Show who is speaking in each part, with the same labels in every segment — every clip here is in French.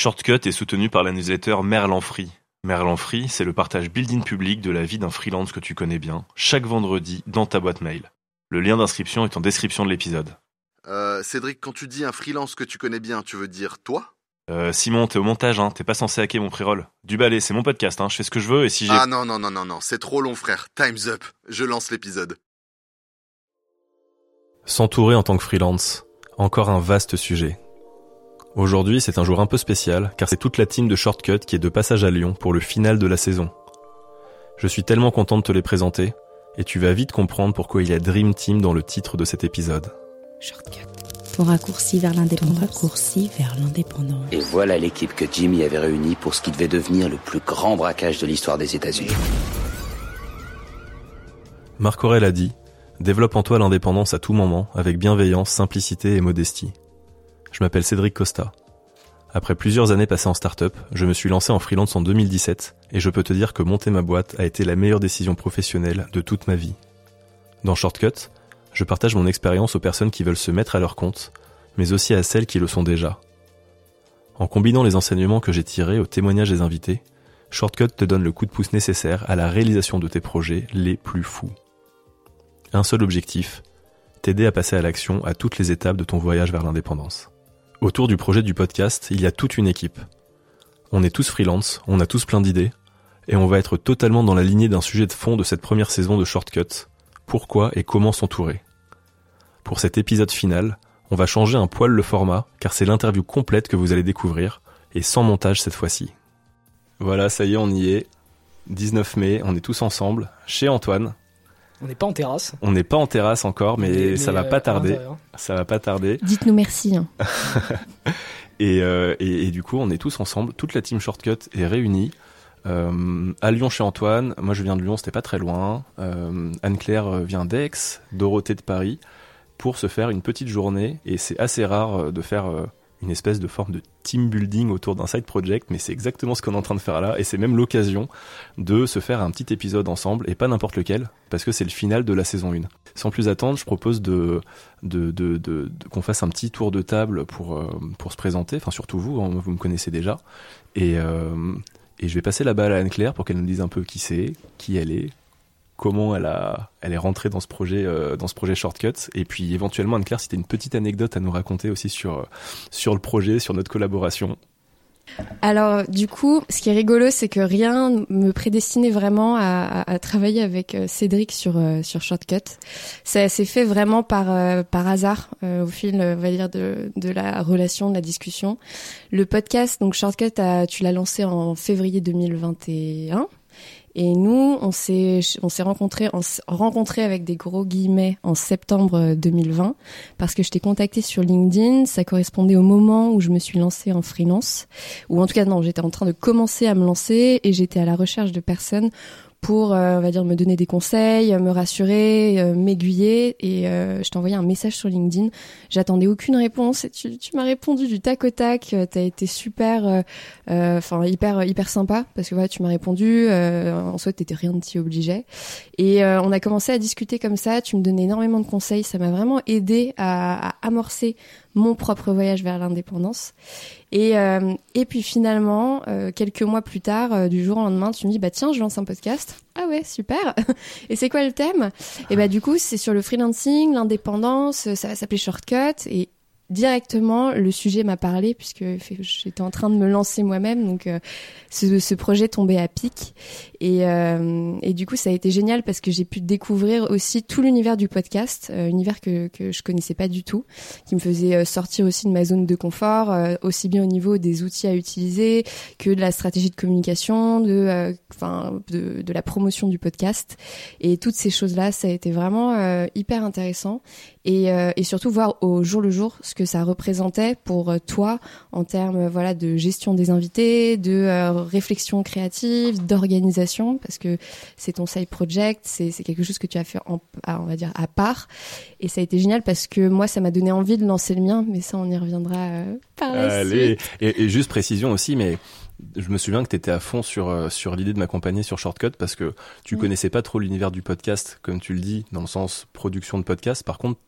Speaker 1: Shortcut est soutenu par la newsletter Merlan Free. Merlan Free, c'est le partage building public de la vie d'un freelance que tu connais bien, chaque vendredi dans ta boîte mail. Le lien d'inscription est en description de l'épisode.
Speaker 2: Euh, Cédric, quand tu dis un freelance que tu connais bien, tu veux dire toi?
Speaker 1: Euh, Simon, t'es au montage, hein, t'es pas censé hacker mon pré-roll. Du balai, c'est mon podcast, hein, je fais ce que je veux et si j'ai...
Speaker 2: Ah non, non, non, non, non, c'est trop long, frère. Time's up. Je lance l'épisode.
Speaker 1: S'entourer en tant que freelance, encore un vaste sujet. Aujourd'hui, c'est un jour un peu spécial, car c'est toute la team de Shortcut qui est de passage à Lyon pour le final de la saison. Je suis tellement content de te les présenter, et tu vas vite comprendre pourquoi il y a Dream Team dans le titre de cet épisode.
Speaker 3: Shortcut. Ton raccourci vers l'indépendance. Ton raccourci vers l'indépendance.
Speaker 4: Et voilà l'équipe que Jimmy avait réunie pour ce qui devait devenir le plus grand braquage de l'histoire des États-Unis.
Speaker 1: Marc Aurel a dit Développe en toi l'indépendance à tout moment, avec bienveillance, simplicité et modestie. Je m'appelle Cédric Costa. Après plusieurs années passées en start-up, je me suis lancé en freelance en 2017 et je peux te dire que monter ma boîte a été la meilleure décision professionnelle de toute ma vie. Dans Shortcut, je partage mon expérience aux personnes qui veulent se mettre à leur compte, mais aussi à celles qui le sont déjà. En combinant les enseignements que j'ai tirés aux témoignages des invités, Shortcut te donne le coup de pouce nécessaire à la réalisation de tes projets les plus fous. Un seul objectif, t'aider à passer à l'action à toutes les étapes de ton voyage vers l'indépendance. Autour du projet du podcast, il y a toute une équipe. On est tous freelance, on a tous plein d'idées, et on va être totalement dans la lignée d'un sujet de fond de cette première saison de Shortcut, pourquoi et comment s'entourer. Pour cet épisode final, on va changer un poil le format, car c'est l'interview complète que vous allez découvrir, et sans montage cette fois-ci. Voilà, ça y est, on y est. 19 mai, on est tous ensemble, chez Antoine.
Speaker 5: On n'est pas en terrasse.
Speaker 1: On n'est pas en terrasse encore, mais,
Speaker 5: Mais-
Speaker 1: ça va
Speaker 5: euh,
Speaker 1: pas tarder. Ça va pas tarder.
Speaker 3: Dites-nous merci. hein.
Speaker 1: Et, euh, et, et du coup, on est tous ensemble. Toute la team Shortcut est réunie. Euh, à Lyon chez Antoine. Moi, je viens de Lyon, c'était pas très loin. Euh, Anne-Claire vient d'Aix, Dorothée de Paris, pour se faire une petite journée. Et c'est assez rare de faire euh, une espèce de forme de team building autour d'un side project, mais c'est exactement ce qu'on est en train de faire là. Et c'est même l'occasion de se faire un petit épisode ensemble, et pas n'importe lequel, parce que c'est le final de la saison 1. Sans plus attendre, je propose de, qu'on fasse un petit tour de table pour, euh, se présenter, enfin surtout vous, hein, vous me connaissez déjà. Et, euh, et je vais passer la balle à Anne-Claire pour qu'elle nous dise un peu qui c'est, qui elle est, comment elle, a, elle est rentrée dans ce projet, euh, dans ce projet Shortcut. Et puis éventuellement, Anne-Claire, si tu une petite anecdote à nous raconter aussi sur, euh, sur le projet, sur notre collaboration.
Speaker 3: Alors, du coup, ce qui est rigolo, c'est que rien me prédestinait vraiment à, travailler avec euh, Cédric sur sur Shortcut. Ça s'est fait vraiment par par hasard au fil, on va dire, de de la relation, de la discussion. Le podcast, donc Shortcut, tu l'as lancé en février 2021. Et nous, on s'est on s'est rencontrés avec des gros guillemets en septembre euh, 2020 parce que je t'ai contacté sur LinkedIn, ça correspondait au moment où je me suis lancée en freelance. Ou en tout cas non, j'étais en train de commencer à me lancer et j'étais à la recherche de personnes pour, euh, on va dire, me donner des conseils, me rassurer, euh, m'aiguiller. Et euh, je t'ai envoyé un message sur LinkedIn. J'attendais aucune réponse et tu, tu m'as répondu du tac au tac. Euh, T'as été super, euh, euh, enfin hyper hyper sympa parce que voilà, tu m'as répondu. En soi, t'étais rien de t'y obligeait. Et on a commencé à discuter comme ça. Tu me donnais énormément de conseils. Ça m'a vraiment aidé à, à amorcer mon propre voyage vers l'indépendance. Et, euh, et puis finalement, euh, quelques mois plus tard, euh, du jour au lendemain, tu me dis bah tiens, je lance un podcast. Ah ouais, super. et c'est quoi le thème? Et bah du coup, c'est sur le freelancing, l'indépendance. Ça va s'appeler Shortcut. Et directement, le sujet m'a parlé puisque j'étais en train de me lancer moi-même. Donc euh, ce, projet tombait à pic. Et, euh, et du coup, ça a été génial parce que j'ai pu découvrir aussi tout l'univers du podcast, euh, univers que, que je connaissais pas du tout, qui me faisait euh, sortir aussi de ma zone de confort, aussi bien au niveau des outils à utiliser que de la stratégie de communication, de, la promotion du podcast. Et toutes ces choses-là, ça a été vraiment hyper intéressant. Et, euh, et surtout voir au jour le jour ce que ça représentait pour euh, toi en termes euh, voilà de gestion des invités, de euh, réflexion créative, d'organisation parce que c'est ton side project, c'est c'est quelque chose que tu as fait en, à, on va dire à part et ça a été génial parce que moi ça m'a donné envie de lancer le mien mais ça on y reviendra euh, par la
Speaker 1: Allez.
Speaker 3: suite.
Speaker 1: Et, et juste précision aussi, mais je me souviens que tu étais à fond sur, euh, sur l'idée de m'accompagner sur Shortcut parce que tu
Speaker 3: Mm.
Speaker 1: connaissais pas trop l'univers du podcast, comme tu le dis, dans le sens production de podcast. Par contre,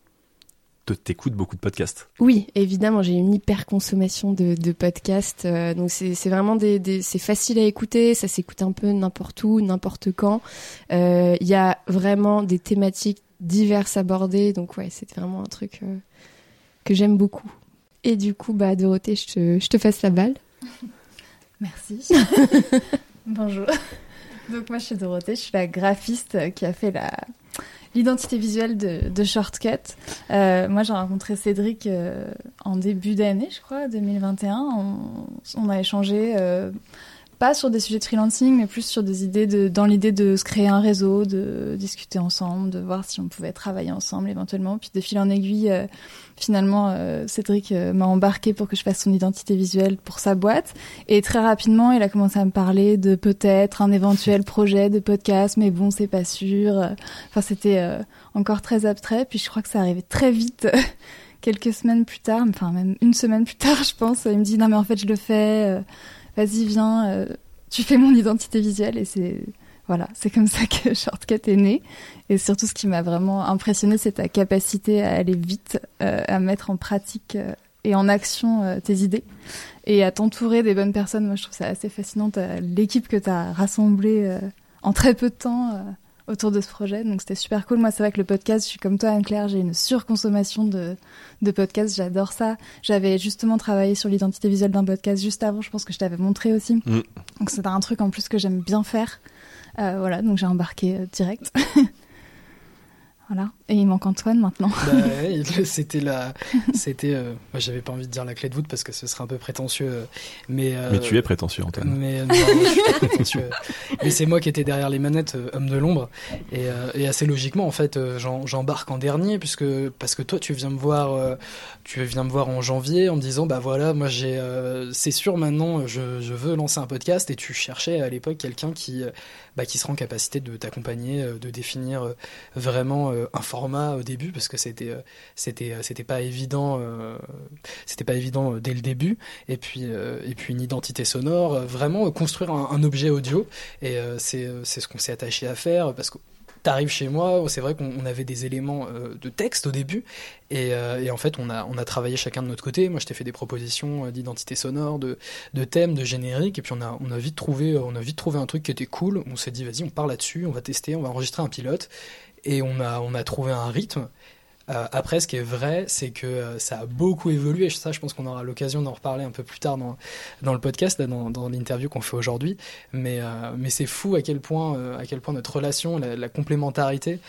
Speaker 1: t'écoutes beaucoup de podcasts.
Speaker 3: Oui, évidemment, j'ai une hyper consommation de, de podcasts. euh, donc c'est c'est vraiment des, des c'est facile à écouter, ça s'écoute un peu n'importe où, n'importe quand. Euh, Il y a vraiment des thématiques diverses abordées. Donc ouais, c'est vraiment un truc euh, que j'aime beaucoup. Et du coup, bah Dorothée, je te, je te passe la balle.
Speaker 5: Merci. Bonjour. Donc moi je suis Dorothée, je suis la graphiste qui a fait la l'identité visuelle de, de Shortcut. Euh, moi j'ai rencontré Cédric euh, en début d'année, je crois, 2021. On, on a échangé euh, pas sur des sujets de freelancing, mais plus sur des idées dans l'idée de se créer un réseau, de discuter ensemble, de voir si on pouvait travailler ensemble éventuellement. Puis de fil en aiguille, euh, finalement, euh, Cédric euh, m'a embarqué pour que je fasse son identité visuelle pour sa boîte. Et très rapidement, il a commencé à me parler de peut-être un éventuel projet de podcast, mais bon, c'est pas sûr. Enfin, c'était euh, encore très abstrait. Puis je crois que ça arrivait très vite. Quelques semaines plus tard, enfin même une semaine plus tard, je pense, il me dit non mais en fait je le fais, euh, vas-y viens, euh, tu fais mon identité visuelle et c'est voilà, c'est comme ça que Shortcut est né. Et surtout, ce qui m'a vraiment impressionné, c'est ta capacité à aller vite, euh, à mettre en pratique et en action tes idées et à t'entourer des bonnes personnes. Moi, je trouve ça assez fascinant, l'équipe que tu as rassemblée en très peu de temps autour de ce projet. Donc, c'était super cool. Moi, c'est vrai que le podcast, je suis comme toi, Anne-Claire, j'ai une surconsommation de, de podcasts. J'adore ça. J'avais justement travaillé sur l'identité visuelle d'un podcast juste avant. Je pense que je t'avais montré aussi.
Speaker 1: Mm.
Speaker 5: Donc, c'est un truc en plus que j'aime bien faire. Euh, voilà, donc j'ai embarqué euh, direct. voilà. Et il manque Antoine maintenant.
Speaker 6: Bah, c'était la, c'était, euh, moi j'avais pas envie de dire la clé de voûte parce que ce serait un peu prétentieux, euh, mais. euh,
Speaker 1: Mais tu es prétentieux, Antoine.
Speaker 6: Mais non, je suis pas prétentieux. Mais c'est moi qui étais derrière les manettes, euh, homme de l'ombre, et, euh, et assez logiquement en fait, euh, j'embarque en dernier puisque parce que toi tu viens me voir, euh, tu viens me voir en janvier en me disant bah voilà, moi j'ai, euh, c'est sûr maintenant, je, je veux lancer un podcast et tu cherchais à l'époque quelqu'un qui, bah, qui sera en capacité de t'accompagner, de définir vraiment euh, un format au début parce que c'était, euh, c'était, euh, c'était pas évident, euh, c'était pas évident dès le début. Et puis et puis une identité sonore vraiment construire un, objet audio. Et c'est c'est ce qu'on s'est attaché à faire parce que T'arrives chez moi, c'est vrai qu'on on avait des éléments de texte au début, et, et en fait on a, on a travaillé chacun de notre côté. Moi je t'ai fait des propositions d'identité sonore, de, de thèmes, de générique, et puis on a, on a vite trouvé, on a vite trouvé un truc qui était cool. On s'est dit vas-y on part là-dessus, on va tester, on va enregistrer un pilote, et on a, on a trouvé un rythme. Euh, après, ce qui est vrai, c'est que euh, ça a beaucoup évolué. Ça, je pense qu'on aura l'occasion d'en reparler un peu plus tard dans, dans le podcast, dans, dans l'interview qu'on fait aujourd'hui. Mais, euh, mais c'est fou à quel point, à quel point notre relation, la, complémentarité,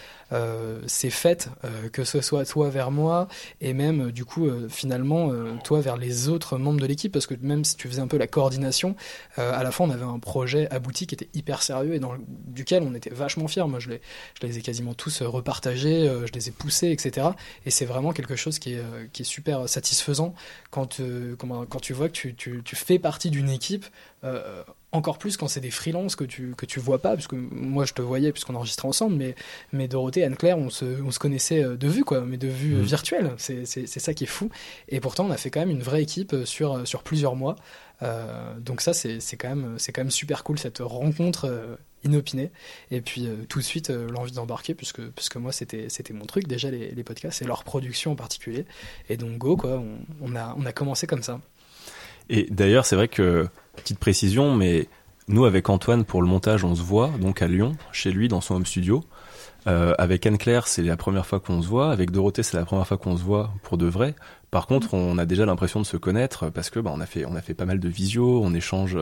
Speaker 6: s'est faite, que ce soit toi vers moi, et même, du coup, finalement, toi vers les autres membres de l'équipe, parce que même si tu faisais un peu la coordination, à la fin, on avait un projet abouti qui était hyper sérieux et dans duquel on était vachement fiers. Moi, je les, je les ai quasiment tous repartagés, je les ai poussés, etc. Et c'est vraiment quelque chose qui est, euh, super satisfaisant quand, euh, quand tu vois que tu, fais partie d'une équipe. Encore plus quand c'est des freelances que tu, que tu vois pas, parce que moi je te voyais puisqu'on enregistrait ensemble, mais, mais Dorothée, Anne-Claire, on se, on se connaissait euh, de vue, quoi, mais de vue euh,
Speaker 1: Mhm.
Speaker 6: virtuelle. C'est c'est- c'est ça qui est fou. Et pourtant, on a fait quand même une vraie équipe euh, sur, sur plusieurs mois. Euh, donc ça, c'est c'est quand, même- c'est quand même super cool, cette rencontre euh, inopinée. Et puis euh, tout de suite, l'envie d'embarquer, puisque, puisque moi, c'était c'était mon truc, déjà, les, les podcasts, et leur production en particulier. Et donc, go, quoi, on, on a, on a commencé comme ça.
Speaker 1: Et d'ailleurs, c'est vrai que, petite précision, mais nous, avec Antoine, pour le montage, on se voit, donc à Lyon, chez lui, dans son home studio. Euh, avec Anne-Claire, c'est la première fois qu'on se voit. Avec Dorothée, c'est la première fois qu'on se voit pour de vrai. Par contre, on a déjà l'impression de se connaître parce que bah, on a fait on a fait pas mal de visio, on échange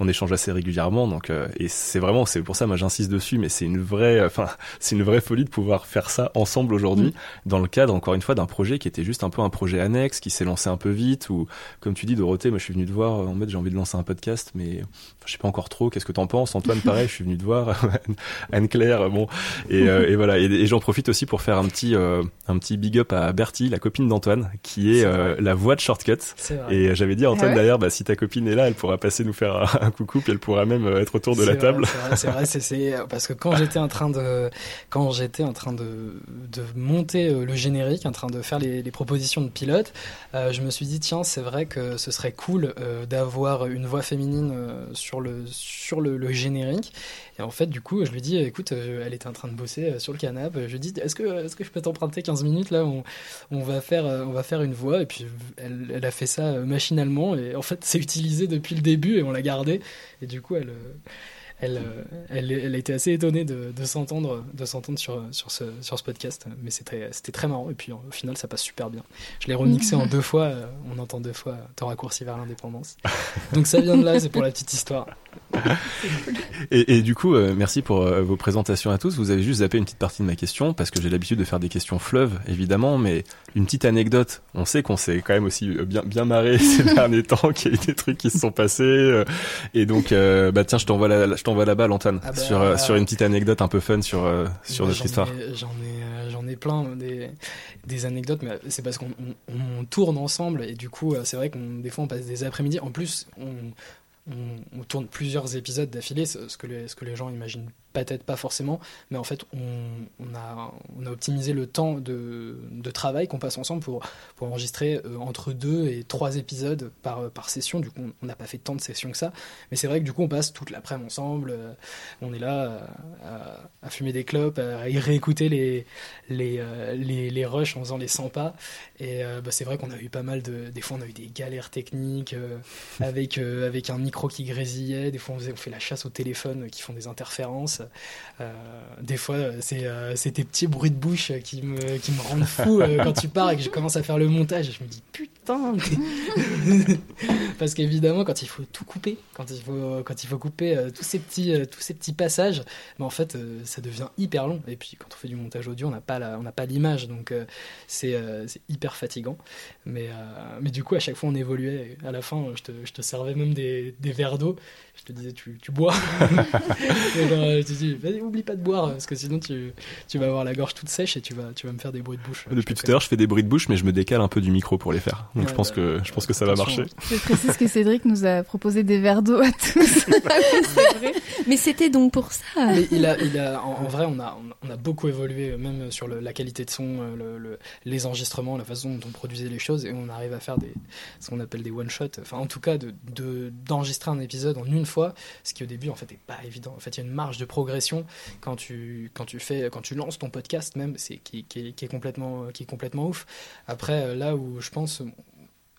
Speaker 1: on échange assez régulièrement. Donc euh, et c'est vraiment c'est pour ça moi j'insiste dessus, mais c'est une vraie enfin c'est une vraie folie de pouvoir faire ça ensemble aujourd'hui dans le cadre encore une fois d'un projet qui était juste un peu un projet annexe qui s'est lancé un peu vite ou comme tu dis Dorothée, moi je suis venu te voir en mode j'ai envie de lancer un podcast, mais je sais pas encore trop. Qu'est-ce que t'en penses, Antoine Pareil, je suis venu te voir, Anne Claire, bon et, euh, et voilà et, et j'en profite aussi pour faire un petit euh, un petit big up à Bertie, la copine d'Antoine, qui qui est,
Speaker 6: C'est
Speaker 1: euh, la voix de Shortcut. Et j'avais dit à Antoine
Speaker 3: Ah ouais
Speaker 1: d'ailleurs, bah, si ta copine est là, elle pourra passer nous faire un, coucou, puis elle pourra même euh, être autour de la table.
Speaker 6: vrai, C'est vrai, c'est vrai, c'est- c'est parce que quand j'étais en train de quand j'étais en train de, de monter euh, le générique, en train de faire les, les propositions de pilote, euh, je me suis dit tiens c'est vrai que ce serait cool euh, d'avoir une voix féminine euh, sur le sur le, le générique. Et en fait du coup je lui dis écoute euh, elle était en train de bosser euh, sur le canapé, je lui dis est-ce que est-ce que je peux t'emprunter 15 minutes là on, on va faire euh, on va faire une voix et puis elle, a fait ça euh, machinalement et en fait c'est utilisé depuis le début et on l'a gardé et du coup elle euh, elle, euh, elle, elle a été assez étonnée de, de s'entendre de s'entendre sur, sur, ce, sur ce podcast mais c'était c'était très marrant et puis au final ça passe super bien je l'ai remixé en deux fois euh, on entend deux fois temps raccourci vers l'indépendance donc ça vient de là c'est pour la petite histoire
Speaker 1: Et, et du coup, euh, merci pour euh, vos présentations à tous. Vous avez juste zappé une petite partie de ma question parce que j'ai l'habitude de faire des questions fleuves, évidemment, mais une petite anecdote. On sait qu'on s'est quand même aussi euh, bien bien marré ces derniers temps, qu'il y a eu des trucs qui se sont passés. euh, et donc, euh, bah tiens, je t'envoie la, je t'envoie la balle, Antoine,
Speaker 6: Ah bah,
Speaker 1: sur euh,
Speaker 6: ah.
Speaker 1: sur une petite anecdote un peu fun sur euh, sur
Speaker 6: Moi,
Speaker 1: notre histoire.
Speaker 6: J'en ai, euh, j'en ai plein des, des anecdotes, mais c'est parce qu'on on, on tourne ensemble et du coup, euh, c'est vrai qu'on des fois on passe des après-midi. En plus, on, on, on tourne plusieurs épisodes d'affilée, ce que les, ce que les gens imaginent peut-être pas forcément, mais en fait, on, a, optimisé le temps de, travail qu'on passe ensemble pour, enregistrer euh, entre deux et trois épisodes par, par session. Du coup, on- n'a pas fait tant de sessions que ça, mais c'est vrai que du coup, on passe toute l'après-midi ensemble. euh, on est là euh, à, fumer des clopes, à y réécouter les, les, euh, rushs en faisant les 100 pas. Et euh, bah, c'est vrai qu'on a eu pas mal de. Des fois, on a eu des galères techniques euh, avec, euh, un micro qui grésillait. Des fois, on, on fait la chasse au téléphone qui font des interférences. Euh, des fois, euh, c'est tes petits bruits de bouche qui me, qui me rendent fou euh, quand tu pars et que je commence à faire le montage. Je me dis putain Parce qu'évidemment, quand il faut tout couper, quand il faut, quand il faut couper tous, ces petits, tous ces petits passages, mais en fait, ça devient hyper long. Et puis, quand on fait du montage audio, on n'a pas l'image, donc c'est hyper fatigant. Mais, mais du coup, à chaque fois, on évoluait. À la fin, je te, je te servais même des, des verres d'eau. Je te disais, tu, tu bois. Genre, euh, je te dis, vas-y, oublie pas de boire, parce que sinon, tu, tu vas avoir la gorge toute sèche et tu vas, tu vas me faire des bruits de bouche.
Speaker 1: Depuis tout à l'heure, je fais des bruits de bouche, mais je me décale un peu du micro pour les faire. Donc
Speaker 6: Ouais,
Speaker 1: je pense
Speaker 6: bah,
Speaker 1: que je pense que ça va marcher.
Speaker 5: Je précise que Cédric nous a proposé des verres d'eau à tous.
Speaker 3: Mais c'était donc pour ça.
Speaker 6: Mais il a, il a, en, en vrai, on a, on a beaucoup évolué, même sur le- la qualité de son, euh, le, le- les enregistrements, la façon dont on produisait les choses, et on arrive à faire des, ce qu'on appelle des one shots. Enfin, en tout cas, de, de- d'enregistrer un épisode en une fois, ce qui au début, en fait, est pas évident. En fait, il y a une marge de progression quand tu, quand tu fais, quand tu lances ton podcast, même, c'est qui, est, complètement, qui est complètement ouf. Après, euh, là où je pense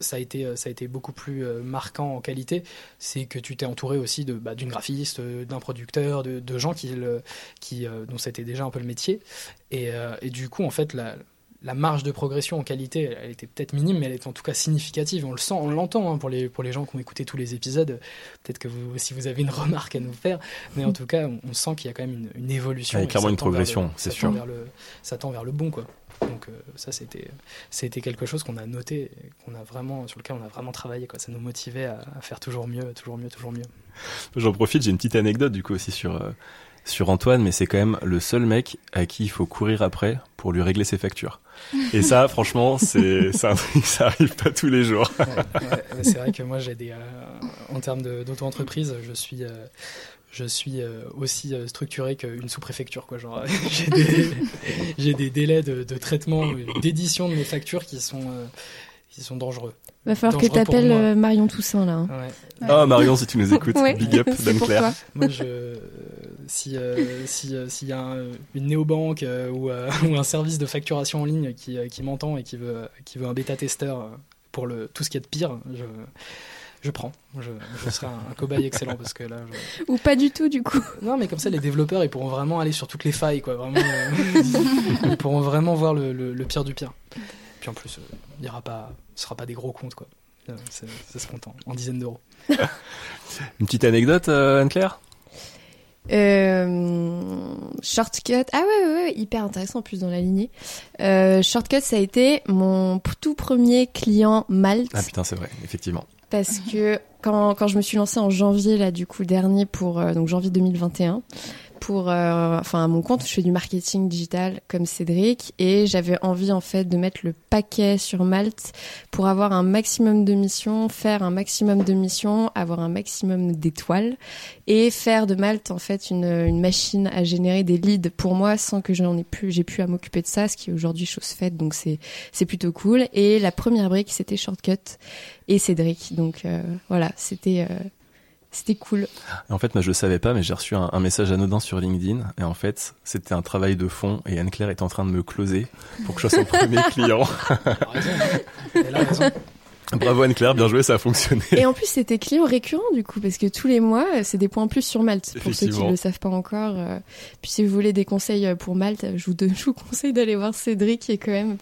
Speaker 6: ça a été ça a été beaucoup plus euh, marquant en qualité c'est que tu t'es entouré aussi de bah, d'une graphiste euh, d'un producteur de, gens qui qui dont c'était déjà un peu le métier et, et du coup en fait la la marge de progression en qualité, elle, était peut-être minime, mais elle est en tout cas significative. On le sent, on l'entend hein, pour les pour les gens qui ont écouté tous les épisodes. Peut-être que vous, si vous avez une remarque à nous faire, mais en tout cas, on, on sent qu'il y a quand même une, une évolution.
Speaker 1: Ouais,
Speaker 6: et
Speaker 1: clairement
Speaker 6: ça
Speaker 1: une progression, c'est sûr.
Speaker 6: tend vers le, ça tend vers le bon, quoi. Donc euh, ça, c'était c'était quelque chose qu'on a noté, qu'on a vraiment sur lequel on a vraiment travaillé. Quoi. Ça nous motivait à, à faire toujours mieux, toujours mieux, toujours mieux.
Speaker 1: J'en profite, j'ai une petite anecdote du coup aussi sur euh, sur Antoine, mais c'est quand même le seul mec à qui il faut courir après pour lui régler ses factures. Et ça, franchement, c'est un truc, ça arrive pas tous les jours.
Speaker 6: C'est vrai que moi, j'ai des, euh, en termes d'auto-entreprise, je suis, euh, je suis euh, aussi structuré qu'une sous-préfecture. J'ai des, délais de, de traitement, d'édition de mes factures qui sont, qui sont dangereux.
Speaker 3: Va falloir que
Speaker 6: Dangereux pour
Speaker 3: t'appelles euh, Marion Toussaint là. hein.
Speaker 6: Ouais.
Speaker 1: Ah Marion, si tu nous écoutes,
Speaker 3: Ouais,
Speaker 1: big up,
Speaker 3: pour
Speaker 1: Claire.
Speaker 3: toi.
Speaker 6: Moi, je, euh, si euh, si euh, s'il y a un- une néobanque euh, ou, euh, ou un service de facturation en ligne qui, qui m'entend et qui veut qui veut un bêta testeur pour le tout ce qui est de pire, je je prends. Je, je serai un, un cobaye excellent parce que là. je-
Speaker 3: Ou pas du tout du coup.
Speaker 6: Non, mais comme ça, les développeurs, ils pourront vraiment aller sur toutes les failles, quoi. Vraiment, euh, ils pourront vraiment voir le, le- le pire du pire. Puis en plus, euh, il y aura pas, ce sera pas des gros comptes, quoi. Euh, Ça se compte en, en dizaines d'euros.
Speaker 1: Une petite anecdote, euh, Anne-Claire?
Speaker 3: Euh, shortcut. Ah ouais, ouais, ouais, hyper intéressant en plus dans la lignée. Euh, shortcut, ça a été mon tout premier client Malte.
Speaker 1: Ah putain, c'est vrai, effectivement.
Speaker 3: parce que quand, quand je me suis lancée en janvier là du coup dernier pour euh, donc janvier 2021 pour, euh, enfin, à mon compte, je fais du marketing digital comme Cédric et j'avais envie en fait de mettre le paquet sur Malte pour avoir un maximum de missions, faire un maximum de missions, avoir un maximum d'étoiles et faire de Malte en fait une, une machine à générer des leads pour moi sans que j'en ai plus, j'ai pu à m'occuper de ça, ce qui est aujourd'hui chose faite, donc c'est c'est plutôt cool. Et la première brique c'était Shortcut et Cédric, donc euh, voilà, c'était euh, c'était cool.
Speaker 1: Et en fait, moi, je le savais pas, mais j'ai reçu un, un message anodin sur LinkedIn. Et en fait, c'était un travail de fond. Et Anne-Claire est en train de me closer pour que je sois son premier client.
Speaker 6: Elle a raison.
Speaker 1: Bravo Anne-Claire, bien joué, ça a fonctionné.
Speaker 3: Et en plus, c'était client récurrent du coup, parce que tous les mois, euh, c'est des points en plus sur Malte, pour ceux qui ne le savent pas encore. euh. Puis si vous voulez des conseils euh, pour Malte, je vous, je vous conseille d'aller voir Cédric, qui est quand même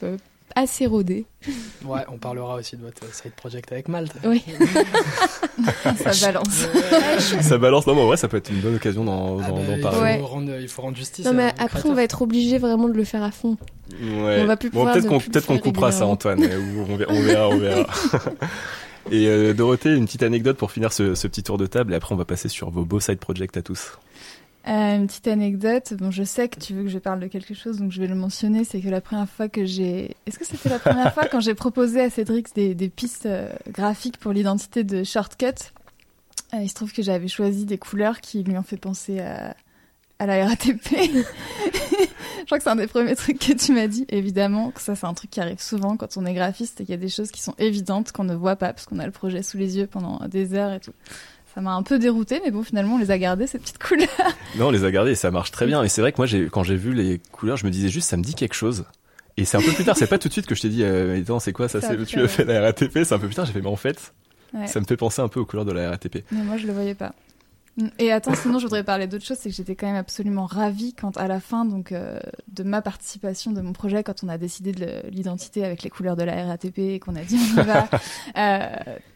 Speaker 3: assez rodé.
Speaker 6: Ouais, on parlera aussi de votre side project avec Malte.
Speaker 3: Oui.
Speaker 5: Ça balance.
Speaker 1: ça balance. Non, mais en vrai, ça peut être une bonne occasion d'en
Speaker 6: Ah bah,
Speaker 1: d'en
Speaker 6: il,
Speaker 1: parler.
Speaker 6: faut
Speaker 3: Ouais.
Speaker 6: rendre, il faut rendre justice.
Speaker 3: Non, mais après, on va être obligé vraiment de le faire à fond.
Speaker 1: Ouais.
Speaker 3: On va plus
Speaker 1: bon,
Speaker 3: pouvoir
Speaker 1: peut-être qu'on
Speaker 3: faire
Speaker 1: coupera ça. Antoine. ou on, verra, on verra. on verra. Et euh, Dorothée, une petite anecdote pour finir ce, ce petit tour de table. Et après, on va passer sur vos beaux side projects à tous.
Speaker 5: Euh, une petite anecdote. Bon, je sais que tu veux que je parle de quelque chose, donc je vais le mentionner. C'est que la première fois que j'ai, est-ce que c'était la première fois quand j'ai proposé à Cédric des, pistes euh, graphiques pour l'identité de Shortcut? Euh, Il se trouve que j'avais choisi des couleurs qui lui ont fait penser à, à la RATP. je crois que c'est un des premiers trucs que tu m'as dit. Évidemment, ça c'est un truc qui arrive souvent quand on est graphiste et qu'il y a des choses qui sont évidentes qu'on ne voit pas parce qu'on a le projet sous les yeux pendant des heures et tout. Ça m'a un peu dérouté, mais bon, finalement, on les a gardées, ces petites couleurs.
Speaker 1: Non, on les a gardés et ça marche très bien. Et c'est vrai que moi, quand j'ai vu les couleurs, je me disais juste, ça me dit quelque chose. Et c'est un peu plus tard, c'est pas tout de suite que je t'ai dit, euh, mais attends, c'est quoi ça,
Speaker 5: Ça
Speaker 1: Tu as fait la RATP, c'est un peu plus tard, j'ai fait, mais en fait,
Speaker 5: Ouais.
Speaker 1: ça me fait penser un peu aux couleurs de la RATP.
Speaker 5: Mais moi, je le voyais pas. Et attends, sinon, je voudrais parler d'autre chose, c'est que j'étais quand même absolument ravie quand, à la fin, donc, euh, de ma participation de mon projet, quand on a décidé de l'identité avec les couleurs de la RATP et qu'on a dit on y va. Euh,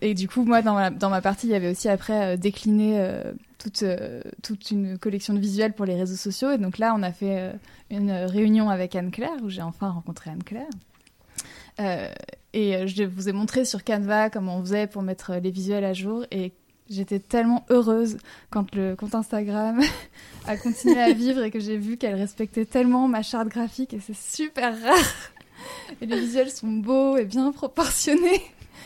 Speaker 5: et du coup, moi, dans ma, dans ma partie, il y avait aussi après euh, décliné euh, toute, toute une collection de visuels pour les réseaux sociaux. Et donc là, on a fait une réunion avec Anne-Claire, où j'ai enfin rencontré Anne-Claire. Euh, et je vous ai montré sur Canva comment on faisait pour mettre les visuels à jour. Et j'étais tellement heureuse quand le compte Instagram a continué à vivre et que j'ai vu qu'elle respectait tellement ma charte graphique. Et c'est super rare. Et les visuels sont beaux et bien proportionnés.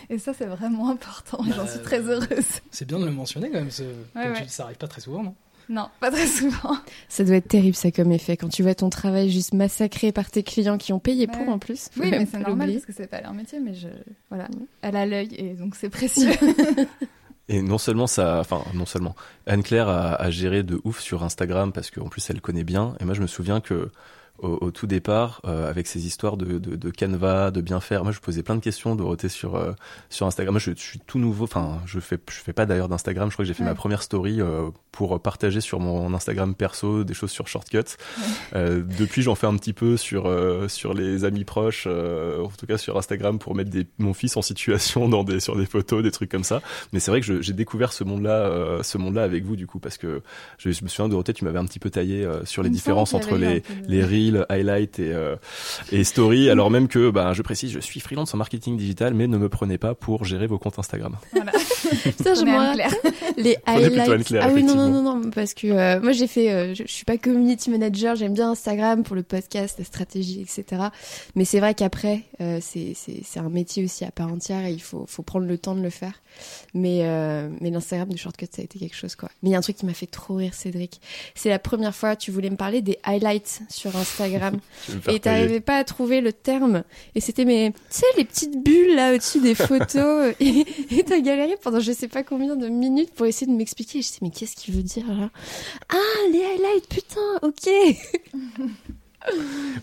Speaker 5: Et ça, c'est vraiment important. J'en suis très
Speaker 6: Euh,
Speaker 5: heureuse.
Speaker 6: C'est bien de le mentionner quand même. ce- comme tu
Speaker 5: ouais.
Speaker 6: dis, ça arrive pas très souvent, non?
Speaker 5: Non, pas très souvent.
Speaker 3: Ça doit être terrible ça comme effet quand tu vois ton travail juste massacré par tes clients qui ont payé pour en plus.
Speaker 5: Oui, mais c'est normal parce que c'est pas leur métier. Mais je, voilà, elle a l'œil et donc c'est précieux.
Speaker 1: Et non seulement ça, enfin non seulement, Anne-Claire a, a géré de ouf sur Instagram parce qu'en plus elle connaît bien. Et moi je me souviens que au, au tout départ, euh, avec ces histoires de, de, de Canva, de bien faire, moi je posais plein de questions, Dorothée sur euh, sur Instagram. Moi je, je suis tout nouveau, enfin je fais je fais pas d'ailleurs d'Instagram. Je crois que j'ai fait
Speaker 5: Ouais.
Speaker 1: ma première story euh, pour partager sur mon Instagram perso des choses sur Shortcut. Euh, depuis j'en fais un petit peu sur euh, sur les amis proches, euh, en tout cas sur Instagram pour mettre des, mon fils en situation dans des sur des photos, des trucs comme ça. Mais c'est vrai que j'ai découvert ce monde-là, euh, ce monde-là avec vous du coup, parce que je, je me souviens Dorothée, tu m'avais un petit peu taillé euh, sur les différences entre les les reels, highlights et euh, et story. Alors même que, bah, je précise, je suis freelance en marketing digital, mais ne me prenez pas pour gérer vos comptes Instagram.
Speaker 5: Voilà.
Speaker 3: Putain, je
Speaker 5: Anne-Claire.
Speaker 3: les highlights. Ah oui, non, non, non, non, parce que euh, moi j'ai fait, euh, je, je suis pas community manager, j'aime bien Instagram pour le podcast, la stratégie, etc. Mais c'est vrai qu'après, euh, c'est c'est c'est un métier aussi à part entière et il faut faut prendre le temps de le faire. Mais euh, mais l'Instagram de shortcut ça a été quelque chose quoi. Mais il y a un truc qui m'a fait trop rire, Cédric. C'est la première fois tu voulais me parler des highlights sur Instagram
Speaker 1: Faire
Speaker 3: et t'arrivais pas à trouver le terme. Et c'était mes, tu sais, les petites bulles là au-dessus des photos. et t'as galéré pendant je sais pas combien de minutes pour essayer de m'expliquer. Et je disais, mais qu'est-ce qu'il veut dire là? Ah, les highlights, putain, ok.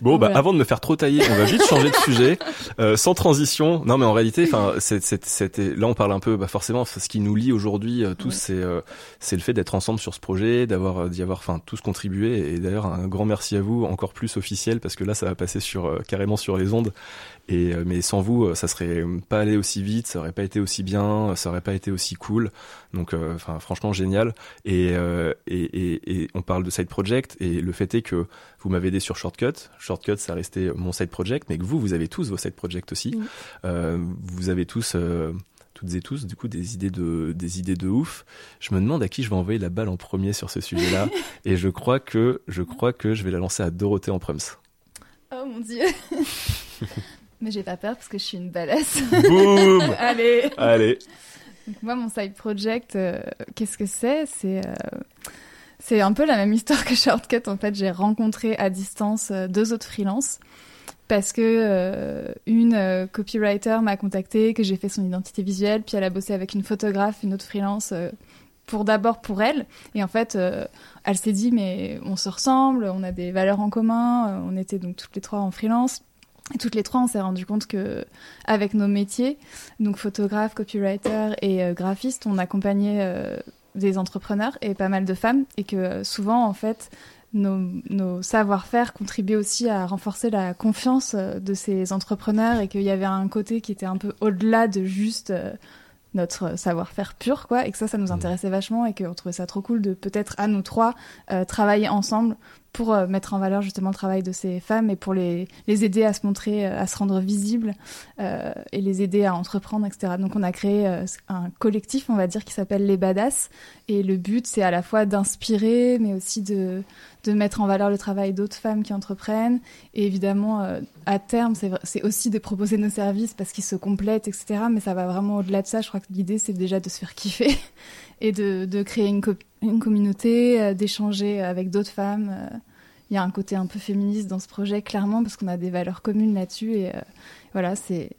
Speaker 1: Bon, bah,
Speaker 3: Voilà.
Speaker 1: avant de me faire trop tailler, on va vite changer de sujet, euh, sans transition. Non, mais en réalité, enfin, c'était là, on parle un peu, bah, forcément, ce qui nous lie aujourd'hui euh, tous,
Speaker 3: Ouais.
Speaker 1: c'est euh, c'est le fait d'être ensemble sur ce projet, d'avoir euh, d'y avoir, enfin, tous contribué. Et d'ailleurs, un grand merci à vous, encore plus officiel, parce que là, ça va passer sur euh, carrément sur les ondes. Et euh, mais sans vous, euh, ça serait pas allé aussi vite, ça aurait pas été aussi bien, ça aurait pas été aussi cool. Donc, euh, enfin, franchement, génial. Et, euh, et, et, et on parle de side project, et le fait est que vous m'avez aidé sur Shortcut. Shortcut, ça restait mon side project, mais que vous, vous avez tous vos side projects aussi. Euh, vous avez tous, euh, toutes et tous, du coup, des idées de, des idées de ouf. Je me demande à qui je vais envoyer la balle en premier sur ce sujet-là. et je crois que, je crois que je vais la lancer à Dorothée en prums.
Speaker 5: Oh mon dieu. Mais j'ai pas peur parce que je suis une badass.
Speaker 1: Boum
Speaker 5: Allez.
Speaker 1: Allez.
Speaker 5: Donc moi, mon side project, euh, qu'est-ce que c'est? C'est euh, c'est un peu la même histoire que Shortcut. En fait, j'ai rencontré à distance euh, deux autres freelances parce que euh, une copywriter m'a contacté, que j'ai fait son identité visuelle, puis elle a bossé avec une photographe, une autre freelance. pour d'abord pour elle et en fait euh, elle s'est dit mais on se ressemble on a des valeurs en commun on était donc toutes les trois en freelance et toutes les trois on s'est rendu compte que avec nos métiers donc photographe copywriter et euh, graphiste on accompagnait euh, des entrepreneurs et pas mal de femmes et que euh, souvent en fait nos, nos savoir-faire contribuaient aussi à renforcer la confiance euh, de ces entrepreneurs et qu'il y avait un côté qui était un peu au-delà de juste notre savoir-faire pur, quoi, et que ça, ça nous intéressait vachement et qu'on trouvait ça trop cool de peut-être à nous trois travailler ensemble pour euh, mettre en valeur justement le travail de ces femmes et pour les, les aider à se montrer, euh, à se rendre visibles euh, et les aider à entreprendre, etc. Donc on a créé euh, un collectif, on va dire, qui s'appelle Les Badass et le but, c'est à la fois d'inspirer, mais aussi de, de mettre en valeur le travail d'autres femmes qui entreprennent. Et évidemment, euh, à terme, c'est, aussi de proposer nos services parce qu'ils se complètent, etc. Mais ça va vraiment au-delà de ça. Je crois que l'idée, c'est déjà de se faire kiffer et de, de créer une, co- une communauté, euh, d'échanger avec d'autres femmes. euh. Il y a un côté un peu féministe dans ce projet, clairement, parce qu'on a des valeurs communes là-dessus. Et voilà, c'est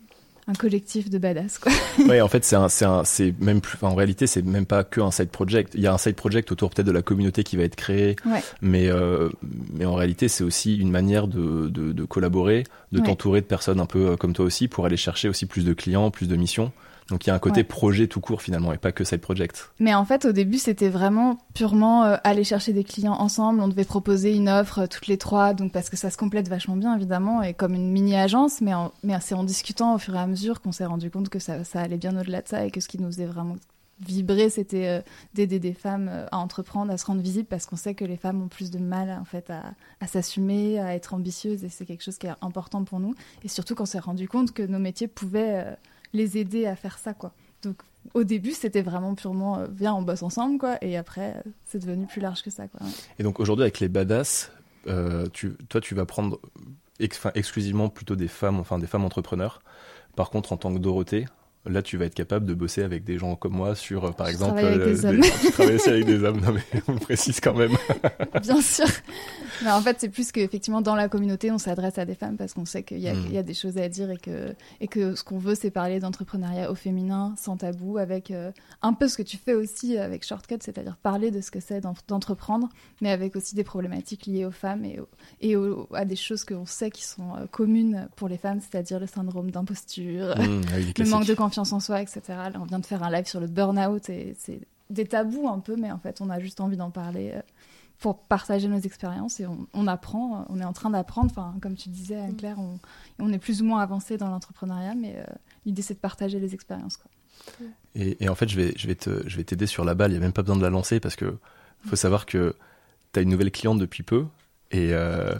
Speaker 5: un collectif de badass, quoi.
Speaker 1: Ouais, en fait, c'est un, c'est un, c'est même plus, enfin, en réalité, c'est même pas que un side project. Il y a un side project autour peut-être de la communauté qui va être créée,
Speaker 5: Ouais.
Speaker 1: mais, euh, mais en réalité, c'est aussi une manière de, de, de collaborer, de
Speaker 5: Ouais.
Speaker 1: t'entourer de personnes un peu euh, comme toi aussi pour aller chercher aussi plus de clients, plus de missions. Donc il y a un côté
Speaker 5: Ouais.
Speaker 1: projet tout court finalement et pas que side project.
Speaker 5: Mais en fait, au début, c'était vraiment purement euh, aller chercher des clients ensemble. On devait proposer une offre euh, toutes les trois, donc parce que ça se complète vachement bien, évidemment, et comme une mini-agence. Mais, en- mais c'est en discutant au fur et à mesure qu'on s'est rendu compte que ça, ça allait bien au-delà de ça et que ce qui nous faisait vraiment vibrer, c'était euh, d'aider des femmes à entreprendre, à se rendre visibles, parce qu'on sait que les femmes ont plus de mal en fait à, à s'assumer, à être ambitieuses, et c'est quelque chose qui est important pour nous. Et surtout qu'on s'est rendu compte que nos métiers pouvaient les aider à faire ça, quoi. Donc au début, c'était vraiment purement euh, viens, on bosse ensemble, quoi. Et après, euh, c'est devenu plus large que ça, quoi.
Speaker 1: Et donc aujourd'hui avec les badass, euh, tu, toi tu vas prendre exclusivement plutôt des femmes, enfin des femmes entrepreneurs. Par contre, en tant que Dorothée, là tu vas être capable de bosser avec des gens comme moi sur, euh, par
Speaker 5: Je
Speaker 1: exemple,
Speaker 5: travaille avec des hommes.
Speaker 1: tu travailles aussi avec des hommes. Non mais on précise quand même.
Speaker 5: Bien sûr. Mais en fait, c'est plus qu'effectivement, dans la communauté, on s'adresse à des femmes parce qu'on sait qu'il y, a-
Speaker 1: Mm.
Speaker 5: il y a des choses à dire et que, et que ce qu'on veut, c'est parler d'entrepreneuriat au féminin, sans tabou, avec euh, un peu ce que tu fais aussi avec Shortcut, c'est-à-dire parler de ce que c'est d'en- d'entreprendre, mais avec aussi des problématiques liées aux femmes et, au- et au- à des choses qu'on sait qui sont euh, communes pour les femmes, c'est-à-dire le syndrome d'imposture,
Speaker 1: Mmh, les
Speaker 5: le manque de confiance en soi, etc. Là, on vient de faire un live sur le burn-out et c'est des tabous un peu, mais en fait, on a juste envie d'en parler euh, pour partager nos expériences et on, on apprend, on est en train d'apprendre. Enfin, comme tu disais, Anne-Claire, on, on est plus ou moins avancé dans l'entrepreneuriat, mais euh, l'idée, c'est de partager les expériences. Quoi.
Speaker 1: Et, et en fait, je vais, je vais te, je vais t'aider sur la balle. Il y a même pas besoin de la lancer parce que faut savoir que tu as une nouvelle cliente depuis peu et euh,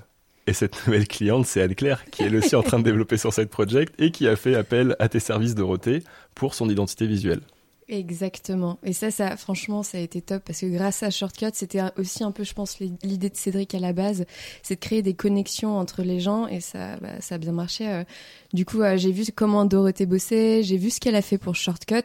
Speaker 1: et cette nouvelle cliente, c'est Anne-Claire qui est aussi en train de développer sur cette project et qui a fait appel à tes services Dorothée pour son identité visuelle.
Speaker 3: Exactement. Et ça, ça, franchement, ça a été top parce que grâce à Shortcut, c'était aussi un peu, je pense, l'idée de Cédric à la base, c'est de créer des connexions entre les gens et ça, bah, ça a bien marché. Du coup, euh, j'ai vu comment Dorothée bossait, j'ai vu ce qu'elle a fait pour Shortcut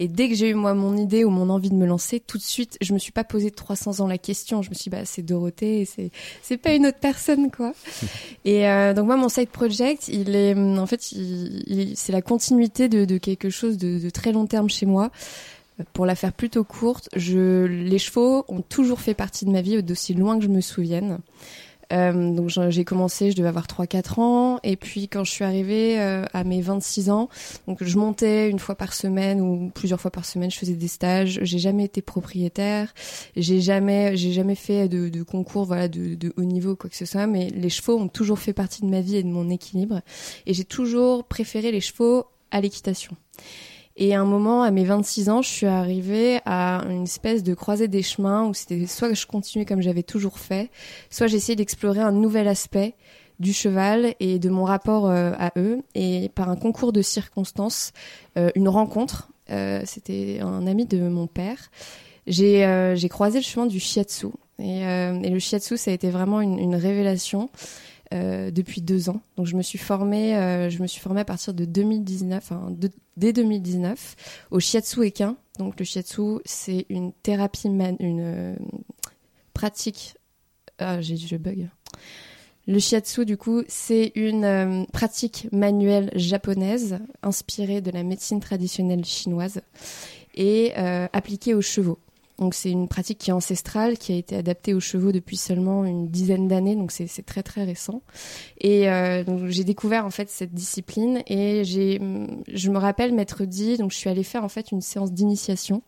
Speaker 3: et dès que j'ai eu moi mon idée ou mon envie de me lancer, tout de suite, je me suis pas posé 300 ans la question. Je me suis dit, bah, c'est Dorothée, c'est, c'est pas une autre personne, quoi. et euh, donc moi, mon side project, il est, hum, en fait, il, il- c'est la continuité de, de quelque chose de, de très long terme chez moi. Pour la faire plutôt courte, je, les chevaux ont toujours fait partie de ma vie d'aussi loin que je me souvienne. Euh, donc j'ai commencé, je devais avoir 3-4 ans, et puis quand je suis arrivée euh, à mes 26 ans, donc je montais une fois par semaine ou plusieurs fois par semaine, je faisais des stages. J'ai jamais été propriétaire, j'ai jamais, j'ai jamais fait de, de concours, voilà, de, de haut niveau quoi que ce soit. Mais les chevaux ont toujours fait partie de ma vie et de mon équilibre, et j'ai toujours préféré les chevaux à l'équitation. Et à un moment, à mes 26 ans, je suis arrivée à une espèce de croisée des chemins où c'était soit je continuais comme j'avais toujours fait, soit j'essayais d'explorer un nouvel aspect du cheval et de mon rapport euh, à eux. Et par un concours de circonstances, euh, une rencontre Euh, C'était un ami de mon père. J'ai croisé le chemin du shiatsu. Et, et le shiatsu, ça a été vraiment une, révélation depuis deux ans. Donc je me suis formée, je me suis formée à partir de 2019, enfin dès 2019, au shiatsu equin. Donc le shiatsu, c'est une thérapie, une euh, pratique. Ah, j'ai je bug. Le shiatsu, du coup, c'est une euh, pratique manuelle japonaise inspirée de la médecine traditionnelle chinoise et euh, appliquée aux chevaux. Donc c'est une pratique qui est ancestrale, qui a été adaptée aux chevaux depuis seulement une dizaine d'années, donc c'est très très récent. Et euh, j'ai découvert en fait cette discipline et j'ai, je me rappelle m'être dit, donc je suis allée faire en fait une séance d'initiation.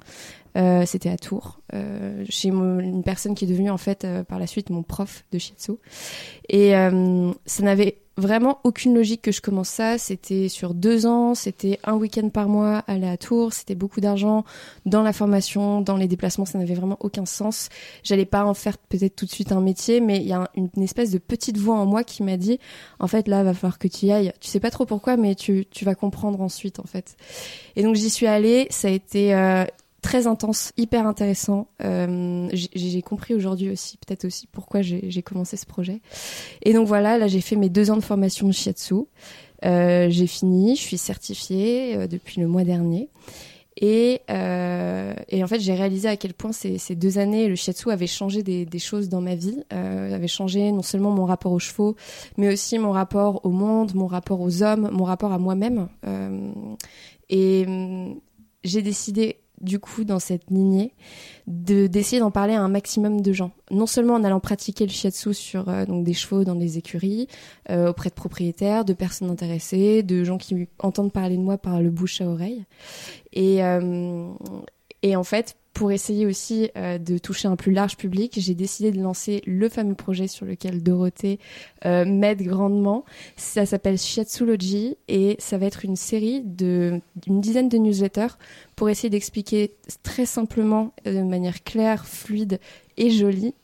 Speaker 3: Euh, C'était à Tours, euh, chez mon- une personne qui est devenue en fait euh, par la suite mon prof de shiatsu. Et euh, ça n'avait vraiment aucune logique que je commence ça. C'était sur deux ans, c'était un week-end par mois aller à Tours, c'était beaucoup d'argent dans la formation, dans les déplacements, ça n'avait vraiment aucun sens. J'allais pas en faire peut-être tout de suite un métier, mais il y a une, une espèce de petite voix en moi qui m'a dit, en fait là, va falloir que tu y ailles. Tu sais pas trop pourquoi, mais tu, tu vas comprendre ensuite en fait. Et donc j'y suis allée, ça a été euh, très intense, hyper intéressant. Euh, j'ai- compris aujourd'hui aussi, peut-être aussi pourquoi j'ai commencé ce projet. Et donc voilà, là j'ai fait mes deux ans de formation de shiatsu. Euh, j'ai fini, je suis certifiée euh, depuis le mois dernier. Et, euh, et en fait, j'ai réalisé à quel point ces, deux années, le shiatsu avait changé des, choses dans ma vie, euh, avait changé non seulement mon rapport aux chevaux, mais aussi mon rapport au monde, mon rapport aux hommes, mon rapport à moi-même. Et hum, j'ai décidé du coup dans cette lignée de d'essayer d'en parler à un maximum de gens. Non seulement en allant pratiquer le shiatsu sur euh, donc des chevaux dans des écuries euh, auprès de propriétaires de personnes intéressées de gens qui entendent parler de moi par le bouche à oreille. Et euh, et en fait pour essayer aussi euh, de toucher un plus large public, j'ai décidé de lancer le fameux projet sur lequel Dorothée euh, m'aide grandement. Ça s'appelle Shiatsulogy et ça va être une série de d'une dizaine de newsletters pour essayer d'expliquer très simplement, euh, de manière claire, fluide et jolie,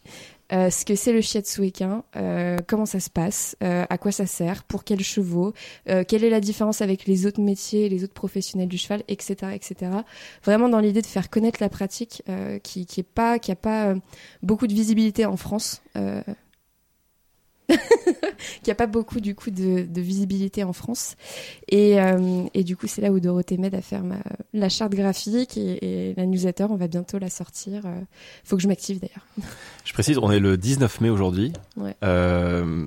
Speaker 3: euh, ce que c'est le shiatsu équin, euh, comment ça se passe, euh, à quoi ça sert, pour quels chevaux, euh, quelle est la différence avec les autres métiers, les autres professionnels du cheval, etc., etc. Vraiment dans l'idée de faire connaître la pratique euh, qui qui est pas qui a pas beaucoup de visibilité en France. Euh... qui a pas beaucoup du coup de, de visibilité en France et, euh, et du coup c'est là où Dorothée m'aide à faire ma, la charte graphique et, et la newsletter on va bientôt la sortir euh, faut que je m'active d'ailleurs
Speaker 1: Je précise, on est le 19 mai aujourd'hui.
Speaker 3: Ouais.
Speaker 1: Euh,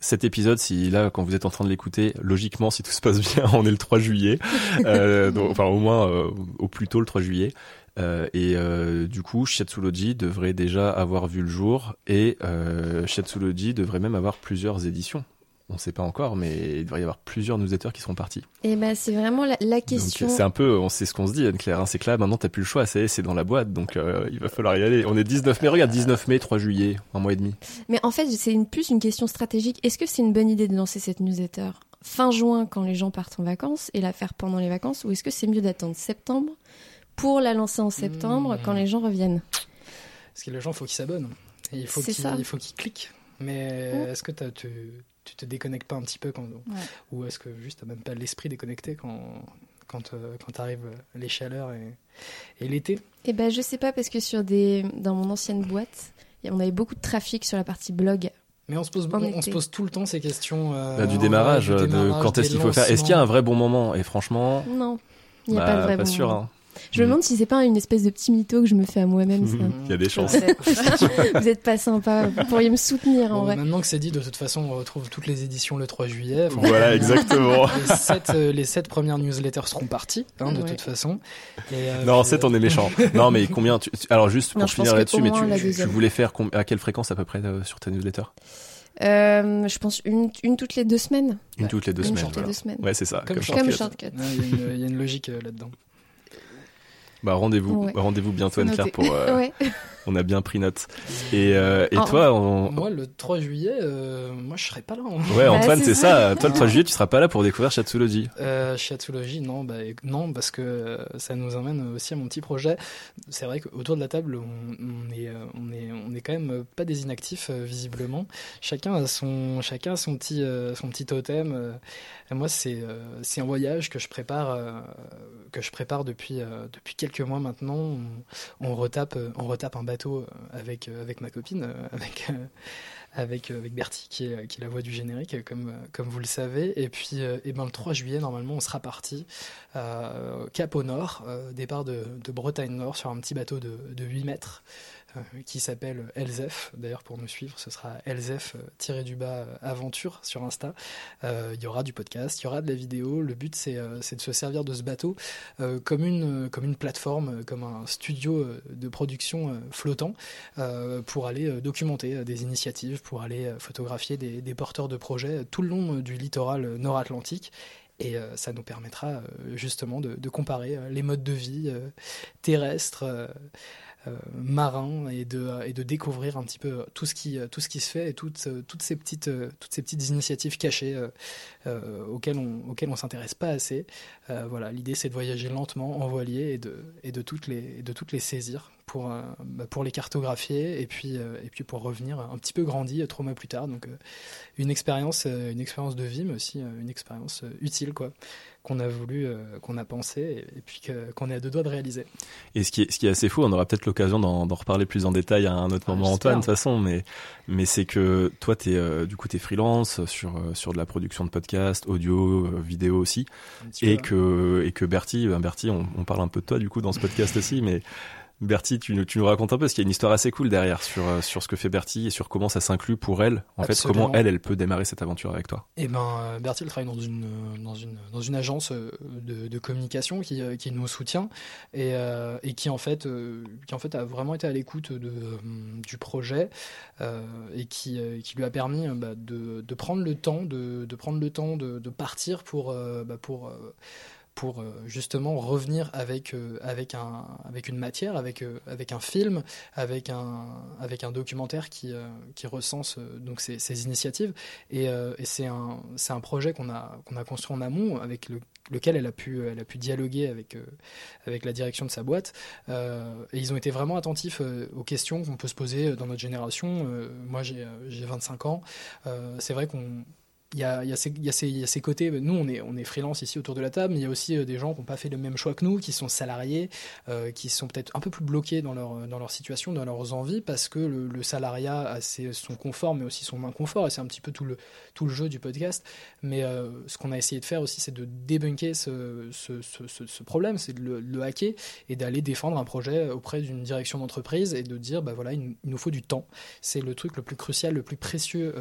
Speaker 1: cet épisode, si là, quand vous êtes en train de l'écouter, logiquement, si tout se passe bien, on est le 3 juillet. Euh, donc, enfin, au moins, euh, au plus tôt le 3 juillet. Euh, et euh, du coup, Shiatsulogy devrait déjà avoir vu le jour et euh, Shiatsulogy devrait même avoir plusieurs éditions. On ne sait pas encore, mais il devrait y avoir plusieurs newsletters qui seront partis.
Speaker 3: et ben c'est vraiment la, la question
Speaker 1: c'est un peu, on sait ce qu'on se dit, Anne-Claire, hein, c'est que là, maintenant, t'as plus le choix, c'est c'est dans la boîte, donc euh, il va falloir y aller. On est 19 mai, regarde, 19 mai, 3 juillet, un mois et demi.
Speaker 3: Mais en fait, c'est une, plus une question stratégique. Est-ce que c'est une bonne idée de lancer cette newsletter fin juin quand les gens partent en vacances et la faire pendant les vacances ou est-ce que c'est mieux d'attendre septembre pour la lancer en septembre
Speaker 6: Mmh.
Speaker 3: quand les gens reviennent
Speaker 6: Parce que les gens, faut qu'ils s'abonnent. Et il faut qu'ils
Speaker 3: ça.
Speaker 6: il faut qu'ils cliquent. Mais
Speaker 3: Mm.
Speaker 6: est-ce que tu, tu te déconnectes pas un petit peu quand, ou est-ce que juste t'as même pas l'esprit déconnecté quand quand euh, quand t'arrives euh, les chaleurs et, et l'été?
Speaker 3: Eh ben, je sais pas parce que sur des dans mon ancienne boîte, on avait beaucoup de trafic sur la partie blog.
Speaker 6: Mais on se pose on, se pose tout le temps ces questions euh,
Speaker 1: Bah, du démarrage,
Speaker 6: du
Speaker 1: de quand est-ce qu'il faut faire. Est-ce qu'il y a un vrai bon moment? Et franchement,
Speaker 3: Non, il n'y a
Speaker 1: bah,
Speaker 3: pas de vrai bon
Speaker 1: sûr.
Speaker 3: moment.
Speaker 1: hein.
Speaker 3: Je me
Speaker 1: Mm.
Speaker 3: demande si c'est pas une espèce de petit mytho que je me fais à moi-même.
Speaker 1: Il y a des chances.
Speaker 3: Vous êtes pas sympa. Vous pourriez me soutenir en
Speaker 6: Bon,
Speaker 3: vrai.
Speaker 6: maintenant que c'est dit, de toute façon, on retrouve toutes les éditions le 3 juillet. Enfin,
Speaker 1: Voilà, exactement.
Speaker 6: Les sept, euh, les sept premières newsletters seront parties, hein, de
Speaker 3: Ouais.
Speaker 6: toute façon. Et, euh,
Speaker 1: Non,
Speaker 6: puis,
Speaker 1: 7 on est méchant. Non, mais combien tu... tu- Alors juste pour
Speaker 3: Non,
Speaker 1: finir là-dessus, mais tu, voulais faire à quelle fréquence à peu près euh, sur ta newsletter
Speaker 3: Euh, je pense une, une toutes les deux semaines.
Speaker 1: Une
Speaker 6: Ouais.
Speaker 1: toutes les deux
Speaker 3: une
Speaker 1: semaines.
Speaker 3: toutes les deux semaines.
Speaker 1: Ouais, c'est ça.
Speaker 6: Comme
Speaker 3: Comme
Speaker 1: Shortcut.
Speaker 6: Ouais, Il y, a une- il y a une logique euh, là-dedans.
Speaker 1: Bah rendez-vous,
Speaker 3: Ouais.
Speaker 1: rendez-vous bientôt Anne-Claire pour. euh,
Speaker 3: Ouais.
Speaker 1: On a bien pris note. Et, euh, et
Speaker 3: Oh.
Speaker 1: toi, on-
Speaker 6: Moi, le 3 juillet, euh, moi, je serai pas là. hein.
Speaker 1: ouais
Speaker 3: Bah,
Speaker 1: Antoine,
Speaker 3: c'est
Speaker 1: c'est ça. Toi, le 3 juillet, tu seras pas là pour découvrir Chatsulogy.
Speaker 6: Euh, non, bah, non, parce que euh, ça nous emmène aussi à mon petit projet. C'est vrai qu'autour de la table, on, on est, on est, on est quand même pas des inactifs visiblement. Chacun a son, chacun a son petit, son petit totem. Et moi, c'est, c'est un voyage que je prépare, que je prépare depuis, depuis quelques mois maintenant. On, on retape, on retape un bateau euh, avec, euh, avec ma copine, euh, avec. avec, Bertie qui est, la voix du générique comme, vous le savez et puis ben, le 3 juillet normalement on sera parti cap au nord départ de, de Bretagne Nord sur un petit bateau de, de 8 mètres qui s'appelle Elzef. D'ailleurs pour nous suivre ce sera Elzef euh, euh, sur Insta. Euh, il y aura du podcast il y aura de la vidéo. Le but c'est euh, de se servir de ce bateau euh, comme une euh, plateforme euh, comme un studio euh, de production euh, flottant euh, pour aller euh, documenter euh, des initiatives, pour aller euh, photographier des, porteurs de projets euh, tout le long euh, du littoral euh, nord-atlantique. Et euh, ça nous permettra euh, justement de, comparer euh, les modes de vie euh, terrestres, euh, marins, et de, et de découvrir un petit peu tout ce qui, tout ce qui se fait et toutes, euh, toutes, ces, petites, euh, toutes ces petites initiatives cachées auxquelles on auxquelles on s'intéresse pas assez. Voilà, l'idée c'est de voyager lentement en voilier et de, et de, toutes, les, de toutes les saisir pour, euh, bah, pour les cartographier et puis, euh, et puis pour revenir un petit peu grandi euh, trois mois plus tard. Donc euh, une expérience, euh, une expérience de vie, mais aussi une expérience utile quoi, qu'on a voulu, euh, qu'on a pensé et, puis qu'on est à deux doigts de réaliser.
Speaker 1: Et ce qui est, ce qui est assez fou, on aura peut-être l'occasion d'en reparler plus en détail à un autre
Speaker 6: Ah,
Speaker 1: moment. Antoine, de toute façon, mais, mais c'est que toi, t'es, euh, du coup, t'es freelance sur, sur de la production de podcasts, audio, vidéo aussi, et que, et que Bertie, ben Bertie, on, on parle un peu de toi, du coup, dans ce podcast aussi, mais Bertie, tu, nous- tu nous racontes un peu, parce qu'il y a une histoire assez cool derrière sur, euh, sur ce que fait Bertie et sur comment ça s'inclut pour elle, en fait, comment elle, elle peut démarrer cette aventure avec toi.
Speaker 6: Eh ben, euh, Bertil travaille dans une, euh, dans une, dans une agence de, de communication qui, qui nous soutient et, euh, et qui, en fait, euh, qui en fait a vraiment été à l'écoute de, du projet euh, et qui, qui lui a permis bah, de, de prendre le temps, de, de prendre le temps de, de partir pour, bah, pour, pour euh, justement revenir avec, euh, avec, un, avec une matière, avec, euh, avec un film, avec un, avec un documentaire qui, qui recense donc ces, initiatives. Et, c'est un, un projet qu'on a, qu'on a construit en amont, avec le, lequel elle a pu, elle a pu dialoguer avec, avec la direction de sa boîte. Et ils ont été vraiment attentifs aux questions qu'on peut se poser dans notre génération. Moi, j'ai euh, j'ai 25 ans. C'est vrai qu'on il y a, ces, côtés, nous on est, on est freelance ici autour de la table, mais il y a aussi euh, des gens qui n'ont pas fait le même choix que nous, qui sont salariés, euh, qui sont peut-être un peu plus bloqués dans leur, dans leur situation, dans leurs envies, parce que le, salariat a son confort, mais aussi son inconfort, et c'est un petit peu tout le, tout le jeu du podcast. Mais euh, ce qu'on a essayé de faire aussi, c'est de débunker ce, problème, c'est de le, hacker et d'aller défendre un projet auprès d'une direction d'entreprise et de dire, bah voilà, il, nous faut du temps. C'est le truc le plus crucial, le plus précieux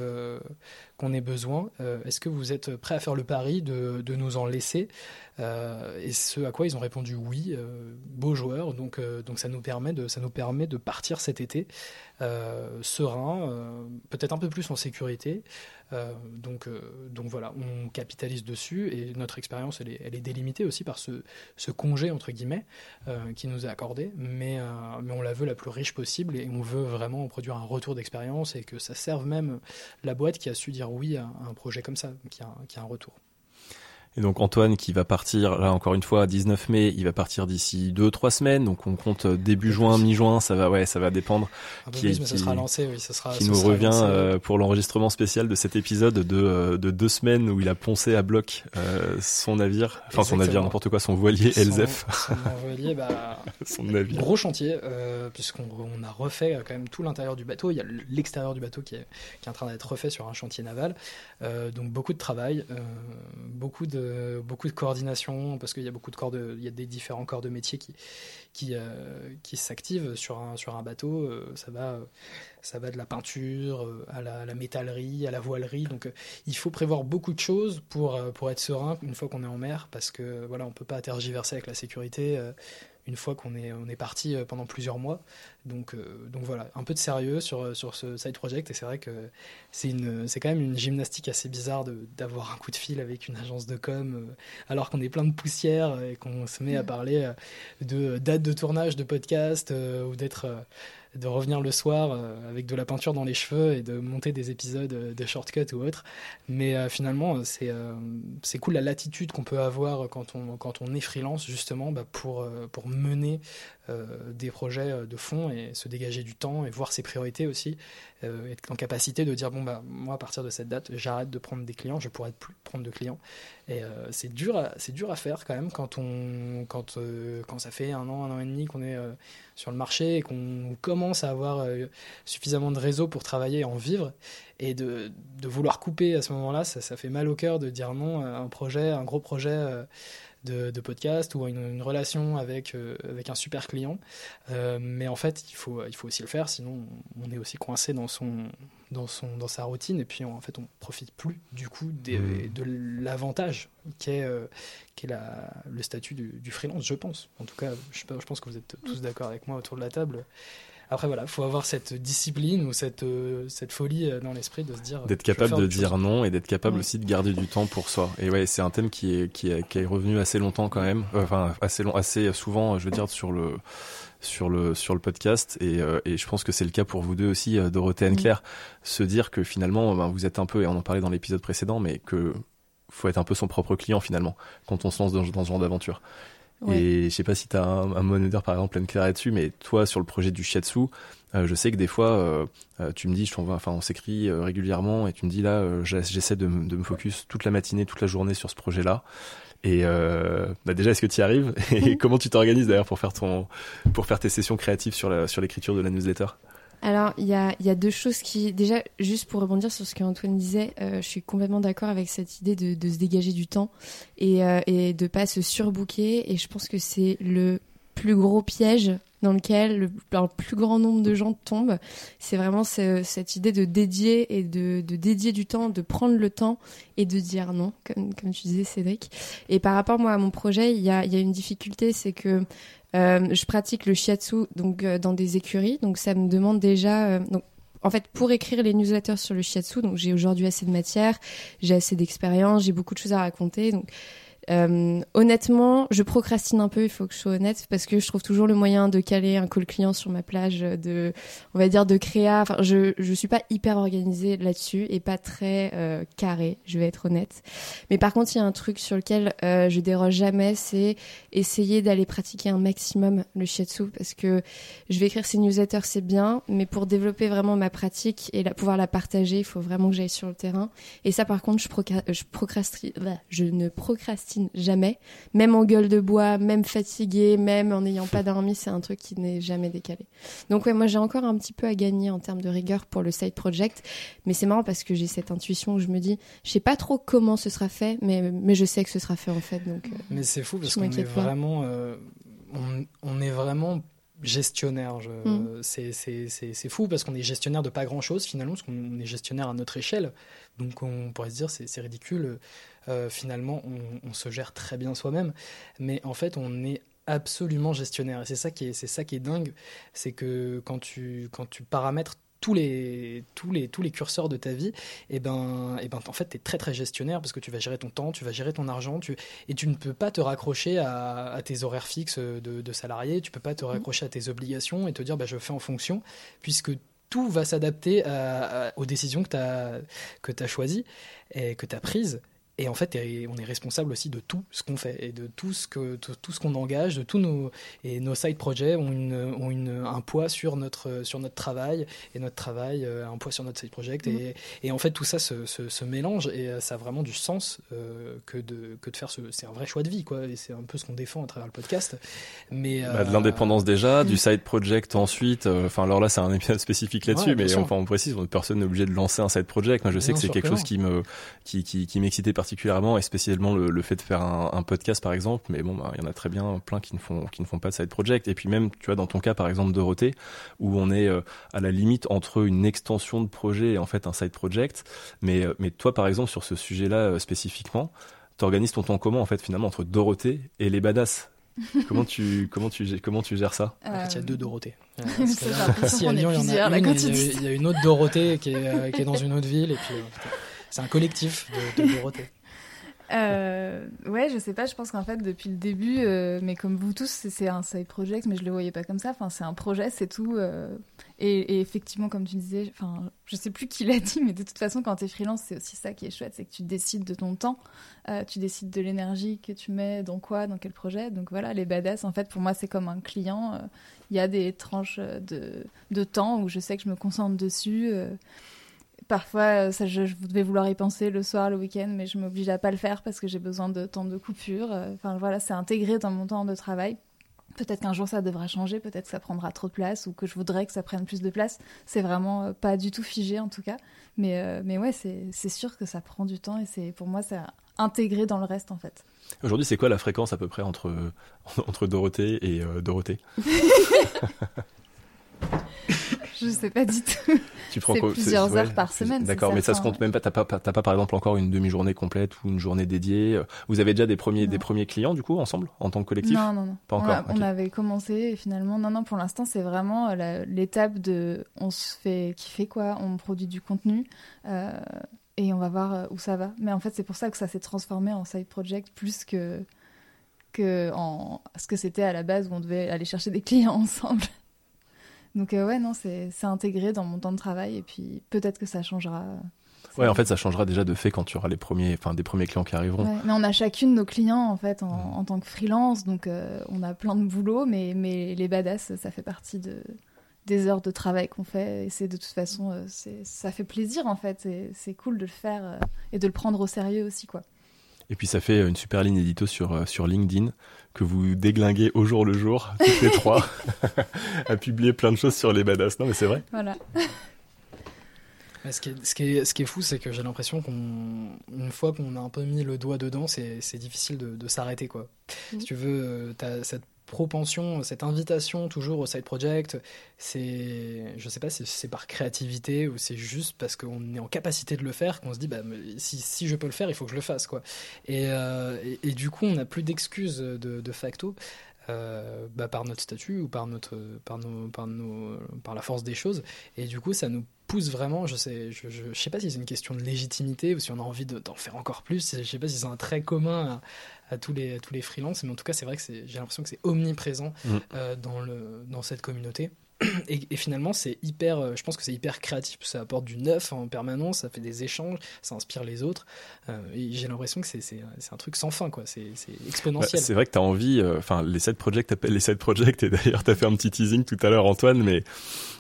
Speaker 6: qu'on ait besoin. Euh, Est-ce que vous êtes prêt à faire le pari de, de nous en laisser euh, Et ce à quoi ils ont répondu oui, euh, beau joueur. Donc, euh, donc ça nous permet de ça nous permet de partir cet été serein, peut-être un peu plus en sécurité. Euh, donc, euh, donc voilà, on capitalise dessus et notre expérience, elle est, délimitée aussi par ce, congé entre guillemets euh, qui nous est accordé, mais, mais on la veut la plus riche possible et on veut vraiment produire un retour d'expérience et que ça serve même la boîte qui a su dire oui à un projet comme ça, qui a, qui a un retour.
Speaker 1: Et donc Antoine qui va partir, là encore une fois, 19 mai, il va partir d'ici 2-3 semaines, donc on compte début juin, mi-juin, ça va, ouais, ça va dépendre.
Speaker 6: Un peu qui, plus, mais ça sera lancé, oui, ça sera.
Speaker 1: Qui nous
Speaker 6: sera
Speaker 1: revient lancé, euh, pour l'enregistrement spécial de cet épisode de, de deux semaines où il a poncé à bloc euh, son navire, enfin son navire, n'importe quoi, son voilier
Speaker 6: son,
Speaker 1: Elzef.
Speaker 6: Son voilier, bah,
Speaker 1: son navire.
Speaker 6: Gros chantier, euh, puisqu'on on a refait quand même tout l'intérieur du bateau. Il y a l'extérieur du bateau qui est, qui est en train d'être refait sur un chantier naval. Euh, donc beaucoup de travail, euh, beaucoup de beaucoup de coordination parce qu'il y a beaucoup de corps de, il y a des différents corps de métier qui qui, euh, qui s'activent sur un sur un bateau. Euh, ça va ça va de la peinture à la, métallerie, à la voilerie. Donc il faut prévoir beaucoup de choses pour pour être serein une fois qu'on est en mer parce que voilà on peut pas tergiverser avec la sécurité une fois qu'on est, on est parti pendant plusieurs mois. Donc, donc voilà, un peu de sérieux sur, sur ce side project. Et c'est vrai que c'est, une, c'est quand même une gymnastique assez bizarre d'avoir un coup de fil avec une agence de com alors qu'on est plein de poussière et qu'on se met à parler de date de tournage de podcast ou d'être de revenir le soir euh, avec de la peinture dans les cheveux et de monter des épisodes euh, de shortcut ou autre. Mais euh, finalement, c'est cool la latitude qu'on peut avoir quand on, quand on est freelance, justement, bah, pour, pour mener des projets de fond et se dégager du temps et voir ses priorités aussi. être en capacité de dire, bon, bah, moi, à partir de cette date, j'arrête de prendre des clients, je pourrais plus prendre de clients. Et c'est dur, dur à faire quand même quand, on, quand, quand ça fait un an, un an et demi qu'on est sur le marché et qu'on commence à avoir euh, suffisamment de réseau pour travailler et en vivre. Et de, de vouloir couper à ce moment-là, ça, ça, fait mal au cœur de dire non à un projet, un gros projet euh, de, de podcast ou une, une relation avec, euh, avec un super client. mais en fait, il faut, il faut aussi le faire, sinon on est aussi coincé dans, son, dans, son, dans sa routine et puis en fait on profite plus du coup des, mmh. de l'avantage qu'est est la, le statut du, du, freelance, je pense. En tout cas, je, je pense que vous êtes tous d'accord avec moi autour de la table. Après, voilà, il faut avoir cette discipline ou cette, euh, cette folie euh, dans l'esprit de se dire.
Speaker 1: D'être capable de dire non et d'être capable aussi de garder du temps pour soi. Et ouais, c'est un thème qui est, qui est, qui est revenu assez longtemps quand même. Euh, enfin, assez, long, assez souvent, je veux dire, sur le sur le sur le podcast et, et je pense que c'est le cas pour vous deux aussi Dorothée et Claire se dire que finalement ben, vous êtes un peu et on en parlait dans l'épisode précédent mais que faut être un peu son propre client finalement quand on se lance dans, dans ce genre d'aventure et je sais pas si tu as un, un moniteur par exemple, pleine claire là-dessus, mais toi sur le projet du shiatsu, euh, je sais que des fois euh, euh, tu me dis, je enfin on s'écrit régulièrement et tu me dis là, j'essaie de, de, me focus toute la matinée, toute la journée sur ce projet-là. Et bah déjà, est-ce que tu y arrives? Et comment tu t'organises d'ailleurs pour faire ton, pour faire tes sessions créatives sur la, sur l'écriture de la newsletter?
Speaker 3: Alors, il y a, deux choses qui... Déjà, juste pour rebondir sur ce qu'Antoine disait, euh, je suis complètement d'accord avec cette idée de, se dégager du temps et, euh, et de pas se surbooker. Et je pense que c'est le plus gros piège dans lequel le, plus grand nombre de gens tombent. C'est vraiment cette idée de dédier et de, dédier du temps, de prendre le temps et de dire non, comme, tu disais Cédric. Et par rapport moi à mon projet, il y a, une difficulté, c'est que je pratique le shiatsu donc euh, dans des écuries, donc ça me demande déjà. Euh, donc, en fait, pour écrire les newsletters sur le shiatsu, donc j'ai aujourd'hui assez de matière, j'ai assez d'expérience, j'ai beaucoup de choses à raconter, donc euh, honnêtement, je procrastine un peu, il faut que je sois honnête, parce que je trouve toujours le moyen de caler un call client sur ma plage, de, on va dire, de créa. Enfin, je, je suis pas hyper organisée là-dessus et pas très euh, carré, je vais être honnête. Mais par contre, il y a un truc sur lequel euh, je déroge jamais, c'est essayer d'aller pratiquer un maximum le shiatsu, parce que je vais écrire ces newsletters, c'est bien, mais pour développer vraiment ma pratique et la, pouvoir la partager, il faut vraiment que j'aille sur le terrain. Et ça, par contre, je, je procrastine, je ne procrastine jamais. Même en gueule de bois, même fatigué, même en n'ayant pas dormi, c'est un truc qui n'est jamais décalé. Donc ouais, moi j'ai encore un petit peu à gagner en termes de rigueur pour le side project, mais c'est marrant parce que j'ai cette intuition où je me dis, je sais pas trop comment ce sera fait, mais mais je sais que ce sera fait en fait. Donc. Euh,
Speaker 6: mais c'est fou parce qu'on est vraiment, euh, on, on est vraiment gestionnaire. Je, mm. C'est fou parce qu'on est gestionnaire de pas grand chose finalement, parce qu'on est gestionnaire à notre échelle. Donc on pourrait se dire c'est ridicule. Euh, finalement, on, se gère très bien soi-même, mais en fait, on est absolument gestionnaire. Et c'est ça qui est, c'est ça qui est dingue, c'est que quand tu, quand tu paramètres tous les, tous les, tous les curseurs de ta vie, et eh ben, et eh ben, en fait, tu es très très gestionnaire parce que tu vas gérer ton temps, tu vas gérer ton argent, tu, et tu ne peux pas te raccrocher à, tes horaires fixes de, de, salarié, tu peux pas te mmh. raccrocher à tes obligations et te dire bah, je fais en fonction, puisque tout va s'adapter aux décisions que tu as, que as choisies et que tu as prises. Et en fait, on est responsable aussi de tout ce qu'on fait et de tout ce que tout, ce qu'on engage, de tous nos et nos side projects ont une ont une un poids sur notre sur notre travail et notre travail a euh, un poids sur notre side project et, et en fait tout ça se, se, mélange et euh, ça a vraiment du sens euh, que de que de faire ce c'est un vrai choix de vie quoi et c'est un peu ce qu'on défend à travers le podcast. Mais
Speaker 1: bah, de l'indépendance déjà, du side project ensuite. Enfin alors là c'est un épisode spécifique là-dessus, mais enfin on précise, personne n'est obligé de lancer un side project. Moi je sais que c'est quelque chose qui me qui qui, qui m'excitait particulièrement et spécialement le, le fait de faire un, un, podcast par exemple mais bon bah, il y en a très bien plein qui ne font qui ne font pas de side project. Et puis même tu vois dans ton cas par exemple Dorothée où on est euh, à la limite entre une extension de projet et en fait un side project. Mais euh, mais toi par exemple sur ce sujet là euh, spécifiquement t'organises ton temps comment en fait finalement entre Dorothée et les badass? Comment tu comment tu comment tu gères ça?
Speaker 6: En fait, il y a
Speaker 5: Euh,
Speaker 6: deux Dorothées. Euh, ici à Lyon, il y en a une, il y y, a autre Dorothée qui est, euh, qui est dans une autre ville, et puis euh, c'est un collectif de, de Dorothées.
Speaker 5: Euh, ouais, je sais pas, je pense qu'en fait, depuis le début, euh, mais comme vous tous, c'est- un side project, mais je le voyais pas comme ça. Enfin, c'est un projet, c'est tout. euh, et, et effectivement, comme tu disais, enfin, je sais plus qui l'a dit, mais de toute façon, quand t'es freelance, c'est aussi ça qui est chouette, c'est que tu décides de ton temps, euh, tu décides de l'énergie que tu mets dans quoi, dans quel projet. Donc voilà, les badass, en fait, pour moi, c'est comme un client. euh, Il y a des tranches euh, de, de temps où je sais que je me concentre dessus. Parfois, euh, ça, je, je vais vouloir y penser le soir, le week-end, mais je m'oblige à pas le faire parce que j'ai besoin de temps de coupure. Euh, Enfin voilà, c'est intégré dans mon temps de travail. Peut-être qu'un jour ça devra changer, peut-être que ça prendra trop de place ou que je voudrais que ça prenne plus de place. C'est vraiment euh, pas du tout figé en tout cas. Mais, euh, mais ouais, c'est c'est sûr que ça prend du temps et c'est pour moi c'est intégré dans le reste en fait.
Speaker 1: Aujourd'hui, c'est quoi la fréquence à peu près entre entre Dorothée et euh, Dorothée?
Speaker 5: Je sais pas du tout.
Speaker 1: Tu prends quoi
Speaker 5: plusieurs
Speaker 1: ouais,
Speaker 5: heures par semaine,
Speaker 1: D'accord, mais ça se compte même pas. T'as pas t'as pas par exemple encore une demi-journée complète ou une journée dédiée. Vous avez déjà des premiers
Speaker 5: Non.
Speaker 1: des premiers clients du coup ensemble en tant que collectif
Speaker 5: Non, non, non.
Speaker 1: Pas
Speaker 5: on,
Speaker 1: encore,
Speaker 5: a- on avait commencé et finalement, non, non, pour l'instant, c'est vraiment euh, l'étape de on se fait kiffer, quoi. On produit du contenu euh, et on va voir euh, où ça va. Mais en fait, c'est pour ça que ça s'est transformé en side project plus que, que en ce que c'était à la base où on devait aller chercher des clients ensemble. Donc, euh, ouais, non, c'est intégré dans mon temps de travail et puis peut-être que ça changera.
Speaker 1: Ouais, en fait, ça changera déjà de fait quand tu auras les premiers, enfin des premiers clients qui arriveront.
Speaker 5: Ouais, mais on a chacune nos clients en fait en,
Speaker 1: Mhm.
Speaker 5: en tant que freelance, donc euh, on a plein de boulot, mais, mais les badass, ça fait partie de, des heures de travail qu'on fait, et c'est de toute façon, euh, ça fait plaisir en fait, et c'est cool de le faire euh, et de le prendre au sérieux aussi quoi.
Speaker 1: Et puis ça fait une super ligne édito sur euh, sur LinkedIn que vous déglinguez au jour le jour, toutes les trois, à publier plein de choses sur les badass. Non, mais c'est vrai.
Speaker 5: Voilà.
Speaker 6: Ce, qui est, ce, qui est, ce qui est fou, c'est que j'ai l'impression qu'on, une fois qu'on a un peu mis le doigt dedans, c'est, c'est difficile de, de s'arrêter, quoi.
Speaker 3: Mhm.
Speaker 6: Si tu veux, euh, t'as cette propension, cette invitation toujours au side project, c'est, je sais pas si c'est par créativité ou c'est juste parce qu'on est en capacité de le faire qu'on se dit, bah, si, si je peux le faire, il faut que je le fasse, quoi. Et, euh, et, du coup, on n'a plus d'excuses de, facto. euh, bah, par notre statut ou par notre par nos par nos par la force des choses et du coup ça nous pousse vraiment je sais je, je, sais pas si c'est une question de légitimité ou si on a envie de- d'en faire encore plus je sais pas si c'est un trait commun à, à tous les à tous les freelances mais en tout cas c'est vrai que c'est j'ai l'impression que c'est omniprésent
Speaker 1: Mm.
Speaker 6: euh, dans le dans cette communauté. Et, et finalement c'est hyper euh, je pense que c'est hyper créatif. Ça apporte du neuf en permanence ça fait des échanges ça inspire les autres. Euh, et j'ai l'impression que c'est un truc sans fin quoi. C'est c'est
Speaker 1: Bah,
Speaker 6: exponentiel.
Speaker 1: c'est vrai que tu as envie, euh, enfin les side projects t'appelles les side projects et d'ailleurs tu as fait un petit teasing tout à l'heure Antoine, mais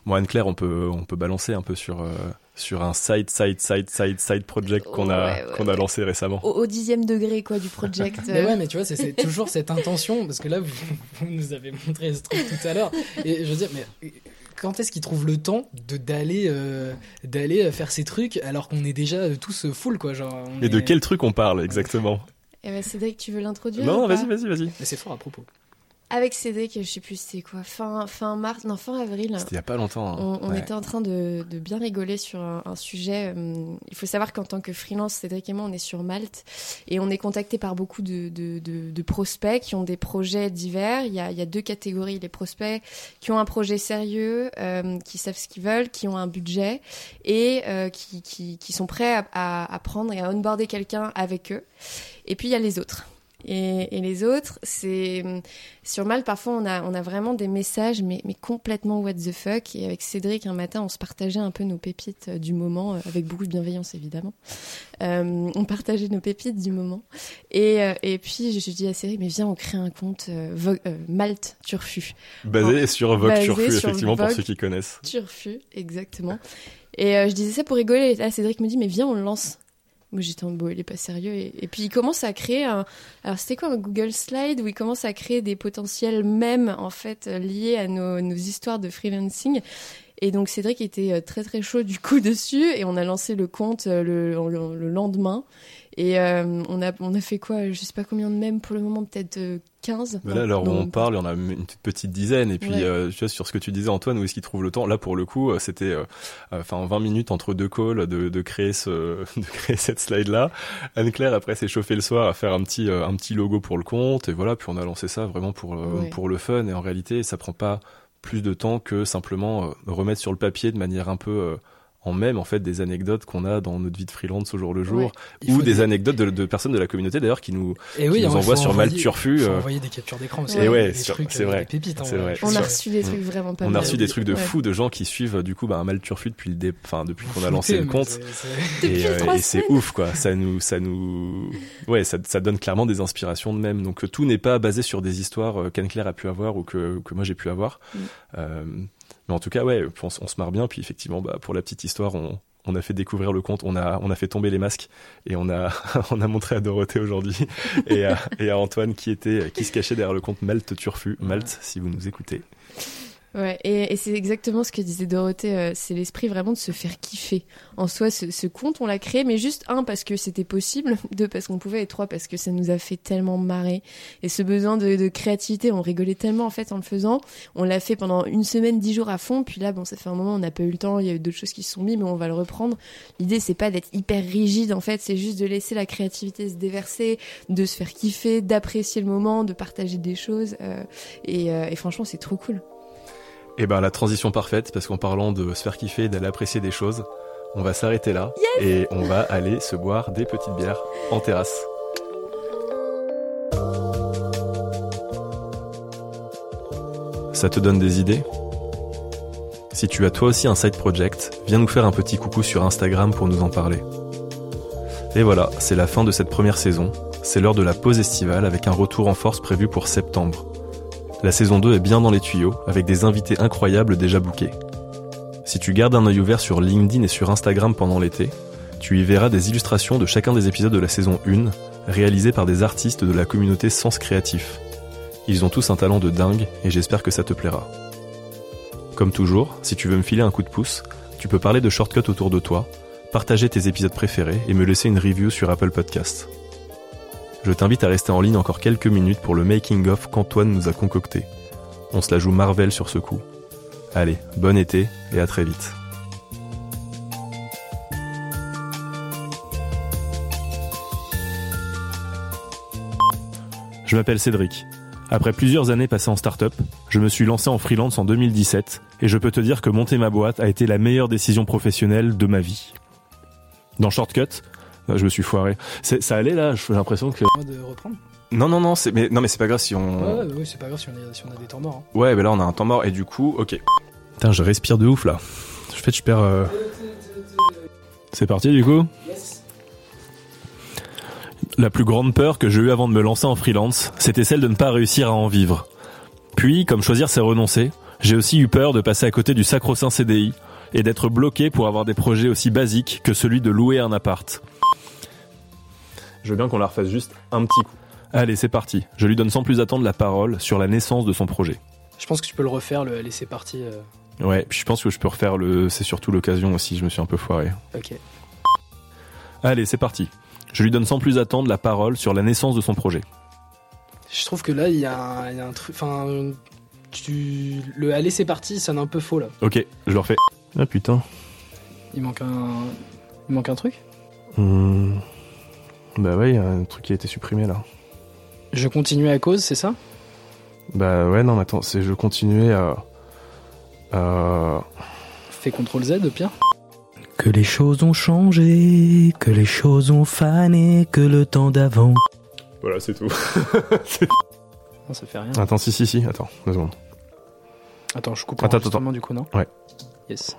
Speaker 1: moi Anne-Claire on peut on peut balancer un peu sur euh, sur un side side side side side project qu'on a
Speaker 3: Ouais, ouais,
Speaker 1: qu'on a
Speaker 3: ouais.
Speaker 1: lancé récemment.
Speaker 3: Au, au dixième degré quoi du project.
Speaker 6: Mais ouais, mais tu vois, c'est- c'est toujours cette intention, parce que là, vous, vous nous avez montré ce truc tout à l'heure, et je veux dire, mais quand est-ce qu'ils trouvent le temps de d'aller euh, d'aller faire ces trucs alors qu'on est déjà tous full, quoi, genre. on
Speaker 1: Et de quel truc on parle exactement?
Speaker 3: Eh ben, Cédric, tu veux l'introduire
Speaker 1: Non, vas-y vas-y vas-y.
Speaker 6: Mais c'est fort à propos.
Speaker 3: Avec Cédric, je sais plus c'est quoi, fin fin mars, non fin avril.
Speaker 1: C'était il y a pas longtemps. hein.
Speaker 3: On, on
Speaker 1: Ouais.
Speaker 3: était en train de, de bien rigoler sur un, un sujet. euh, il faut savoir qu'en tant que freelance, Cédric et moi, on est sur Malte et on est contacté par beaucoup de, de, de- de prospects qui ont des projets divers. Il y a, il y a deux catégories les prospects qui ont un projet sérieux, euh, qui savent ce qu'ils veulent, qui ont un budget et euh, qui, qui, qui sont prêts à, à, à prendre et à onboarder quelqu'un avec eux. Et puis il y a les autres. Et, et les autres, c'est sur Malte, parfois, on a, on a vraiment des messages, mais, mais complètement what the fuck. Et avec Cédric, un matin, on se partageait un peu nos pépites euh, du moment, euh, avec beaucoup de bienveillance, évidemment. Euh, on partageait nos pépites du moment. Et, euh, et puis, je, je dis à Cédric, mais viens, on crée un compte euh, Vo- euh, Malte Turfu.
Speaker 1: Basé sur Vogue
Speaker 3: Basé
Speaker 1: Turfu
Speaker 3: sur
Speaker 1: effectivement pour
Speaker 3: Vogue.
Speaker 1: ceux qui connaissent.
Speaker 3: Turfu, exactement. Et euh, je disais ça pour rigoler. Et là, Cédric me dit, mais viens, on le lance. Moi, j'étais en beau, il est pas sérieux. Et, puis, il commence à créer un. Alors, c'était quoi un Google Slide où il commence à créer des potentiels mèmes, en fait, euh, liés à nos, histoires de freelancing. Et donc, Cédric était euh, très, très chaud du coup dessus. Et on a lancé le compte euh, le lendemain. Et euh, on a on a fait quoi Je sais pas combien de mèmes pour le moment, peut-être euh, 15.
Speaker 1: Mais là, où
Speaker 3: Non,
Speaker 1: on parle, il y en a une petite dizaine. Et puis,
Speaker 3: Ouais.
Speaker 1: euh, tu vois, sur ce que tu disais, Antoine, où est-ce qu'il trouve le temps? Là, pour le coup, euh, c'était, euh, enfin, 20 minutes entre deux calls de, de créer ce, de créer cette slide-là. Anne-Claire, après, s'est chauffée le soir à faire un petit, euh, un petit logo pour le compte. Et voilà, puis on a lancé ça vraiment pour, euh,
Speaker 3: Ouais.
Speaker 1: pour le fun. Et en réalité, ça prend pas plus de temps que simplement euh, remettre sur le papier de manière un peu euh, en même en fait des anecdotes qu'on a dans notre vie de freelance au jour le jour
Speaker 3: Ouais.
Speaker 1: Ou des anecdotes de, de personnes de la communauté d'ailleurs qui nous
Speaker 6: Et oui,
Speaker 1: qui nous
Speaker 6: il
Speaker 1: envoie
Speaker 6: faut
Speaker 1: sur
Speaker 6: envoyer-
Speaker 1: Malte Turfu,
Speaker 6: faut
Speaker 1: euh,
Speaker 6: envoyer des captures d'écran aussi.
Speaker 3: Et
Speaker 1: ouais,
Speaker 6: des
Speaker 1: sur-
Speaker 6: trucs,
Speaker 1: c'est
Speaker 6: euh,
Speaker 1: vrai.
Speaker 6: des pépites. hein,
Speaker 1: C'est
Speaker 6: ouais.
Speaker 1: vrai.
Speaker 3: On a reçu des trucs vraiment pas
Speaker 1: on a reçu des trucs de
Speaker 3: Ouais.
Speaker 1: fous de gens qui suivent du coup bah, un mal turfu depuis le dé... enfin depuis qu'on a lancé le compte et, euh, et c'est ouf quoi ça nous ça nous ouais ça, ça donne clairement des inspirations de même donc euh, tout n'est pas basé sur des histoires qu'Anne Claire a pu avoir ou que que moi j'ai pu avoir
Speaker 3: Mm.
Speaker 1: Euh, mais en tout cas ouais on, se marre bien puis effectivement bah pour la petite histoire on a fait découvrir le compte, on a on a fait tomber les masques et on a on a montré à Dorothée aujourd'hui et et à Antoine qui était qui se cachait derrière le compte Malte Turfu Malte si vous nous écoutez.
Speaker 3: Ouais, et, et c'est exactement ce que disait Dorothée, euh, c'est l'esprit vraiment de se faire kiffer. En soi, ce, ce compte, on l'a créé, mais juste un parce que c'était possible, deux parce qu'on pouvait, et trois parce que ça nous a fait tellement marrer. Et ce besoin de, de créativité, on rigolait tellement en fait en le faisant. On l'a fait pendant une semaine, dix jours à fond, puis là, bon, ça fait un moment, on n'a pas eu le temps, il y a eu d'autres choses qui se sont mises, mais on va le reprendre. L'idée, c'est pas d'être hyper rigide, en fait, c'est juste de laisser la créativité se déverser, de se faire kiffer, d'apprécier le moment, de partager des choses. euh, et, euh, et franchement, c'est trop cool.
Speaker 1: Et ben la transition parfaite parce qu'en parlant de se faire kiffer et d'aller apprécier des choses, on va s'arrêter là et on va aller se boire des petites bières en terrasse. Ça te donne des idées? Si tu as toi aussi un side project, viens nous faire un petit coucou sur Instagram pour nous en parler. Et voilà, c'est la fin de cette première saison. C'est l'heure de la pause estivale avec un retour en force prévu pour septembre. La saison 2 est bien dans les tuyaux, avec des invités incroyables déjà bookés. Si tu gardes un œil ouvert sur LinkedIn et sur Instagram pendant l'été, tu y verras des illustrations de chacun des épisodes de la saison 1, réalisées par des artistes de la communauté Sens Créatif. Ils ont tous un talent de dingue et j'espère que ça te plaira. Comme toujours, si tu veux me filer un coup de pouce, tu peux parler de shortcut autour de toi, partager tes épisodes préférés et me laisser une review sur Apple Podcast. Je t'invite à rester en ligne encore quelques minutes pour le making-of qu'Antoine nous a concocté. On se la joue Marvel sur ce coup. Allez, bon été et à très vite. Je m'appelle Cédric. Après plusieurs années passées en start-up, je me suis lancé en freelance en 2017 et je peux te dire que monter ma boîte a été la meilleure décision professionnelle de ma vie. Dans Shortcut, je me suis foiré. C'est- Ça allait là, j'ai l'impression que
Speaker 6: de reprendre.
Speaker 1: non non non, c'est mais non mais c'est pas grave si on
Speaker 6: Ouais, ouais, ouais, c'est pas grave si on, est- si on a des temps morts. hein.
Speaker 1: Ouais, mais là on a un temps mort et du coup, ok. Putain, je respire de ouf là. En fait, je perds. euh, C'est parti du coup? La plus grande peur que j'ai eue avant de me lancer en freelance, c'était celle de ne pas réussir à en vivre. Puis, comme choisir c'est renoncer, j'ai aussi eu peur de passer à côté du sacro-saint CDI et d'être bloqué pour avoir des projets aussi basiques que celui de louer un appart. Je veux bien qu'on la refasse juste un petit coup. Allez, c'est parti. Je lui donne sans plus attendre la parole sur la naissance de son projet.
Speaker 6: Je pense que tu peux le refaire, le laisser parti. euh,
Speaker 1: Ouais, puis je pense que je peux refaire le. C'est surtout l'occasion aussi, je me suis un peu foiré.
Speaker 6: Ok.
Speaker 1: Allez, c'est parti. Je lui donne sans plus attendre la parole sur la naissance de son projet.
Speaker 6: Je trouve que là, il y, a un- il y a un truc. Enfin, tu. Le allez, c'est parti, ça sonne un peu faux là.
Speaker 1: Ok, je le refais. Ah putain.
Speaker 6: Il manque un. Il manque un truc?
Speaker 1: Hmm. Bah ouais, il y a un truc qui a été supprimé là.
Speaker 6: Je continue à cause, c'est ça?
Speaker 1: Bah ouais, non, mais attends, c'est je continuais à. à...
Speaker 6: Fais CTRL Z, Pierre
Speaker 7: Que les choses ont changé, que les choses ont fané, que le temps d'avant.
Speaker 1: Voilà, c'est tout.
Speaker 6: Non, ça fait rien.
Speaker 1: attends, si, si, si, attends, deux secondes.
Speaker 6: Attends, je coupe
Speaker 1: Attends,
Speaker 6: l'enregistrement du coup, non?
Speaker 1: Ouais.
Speaker 6: Yes.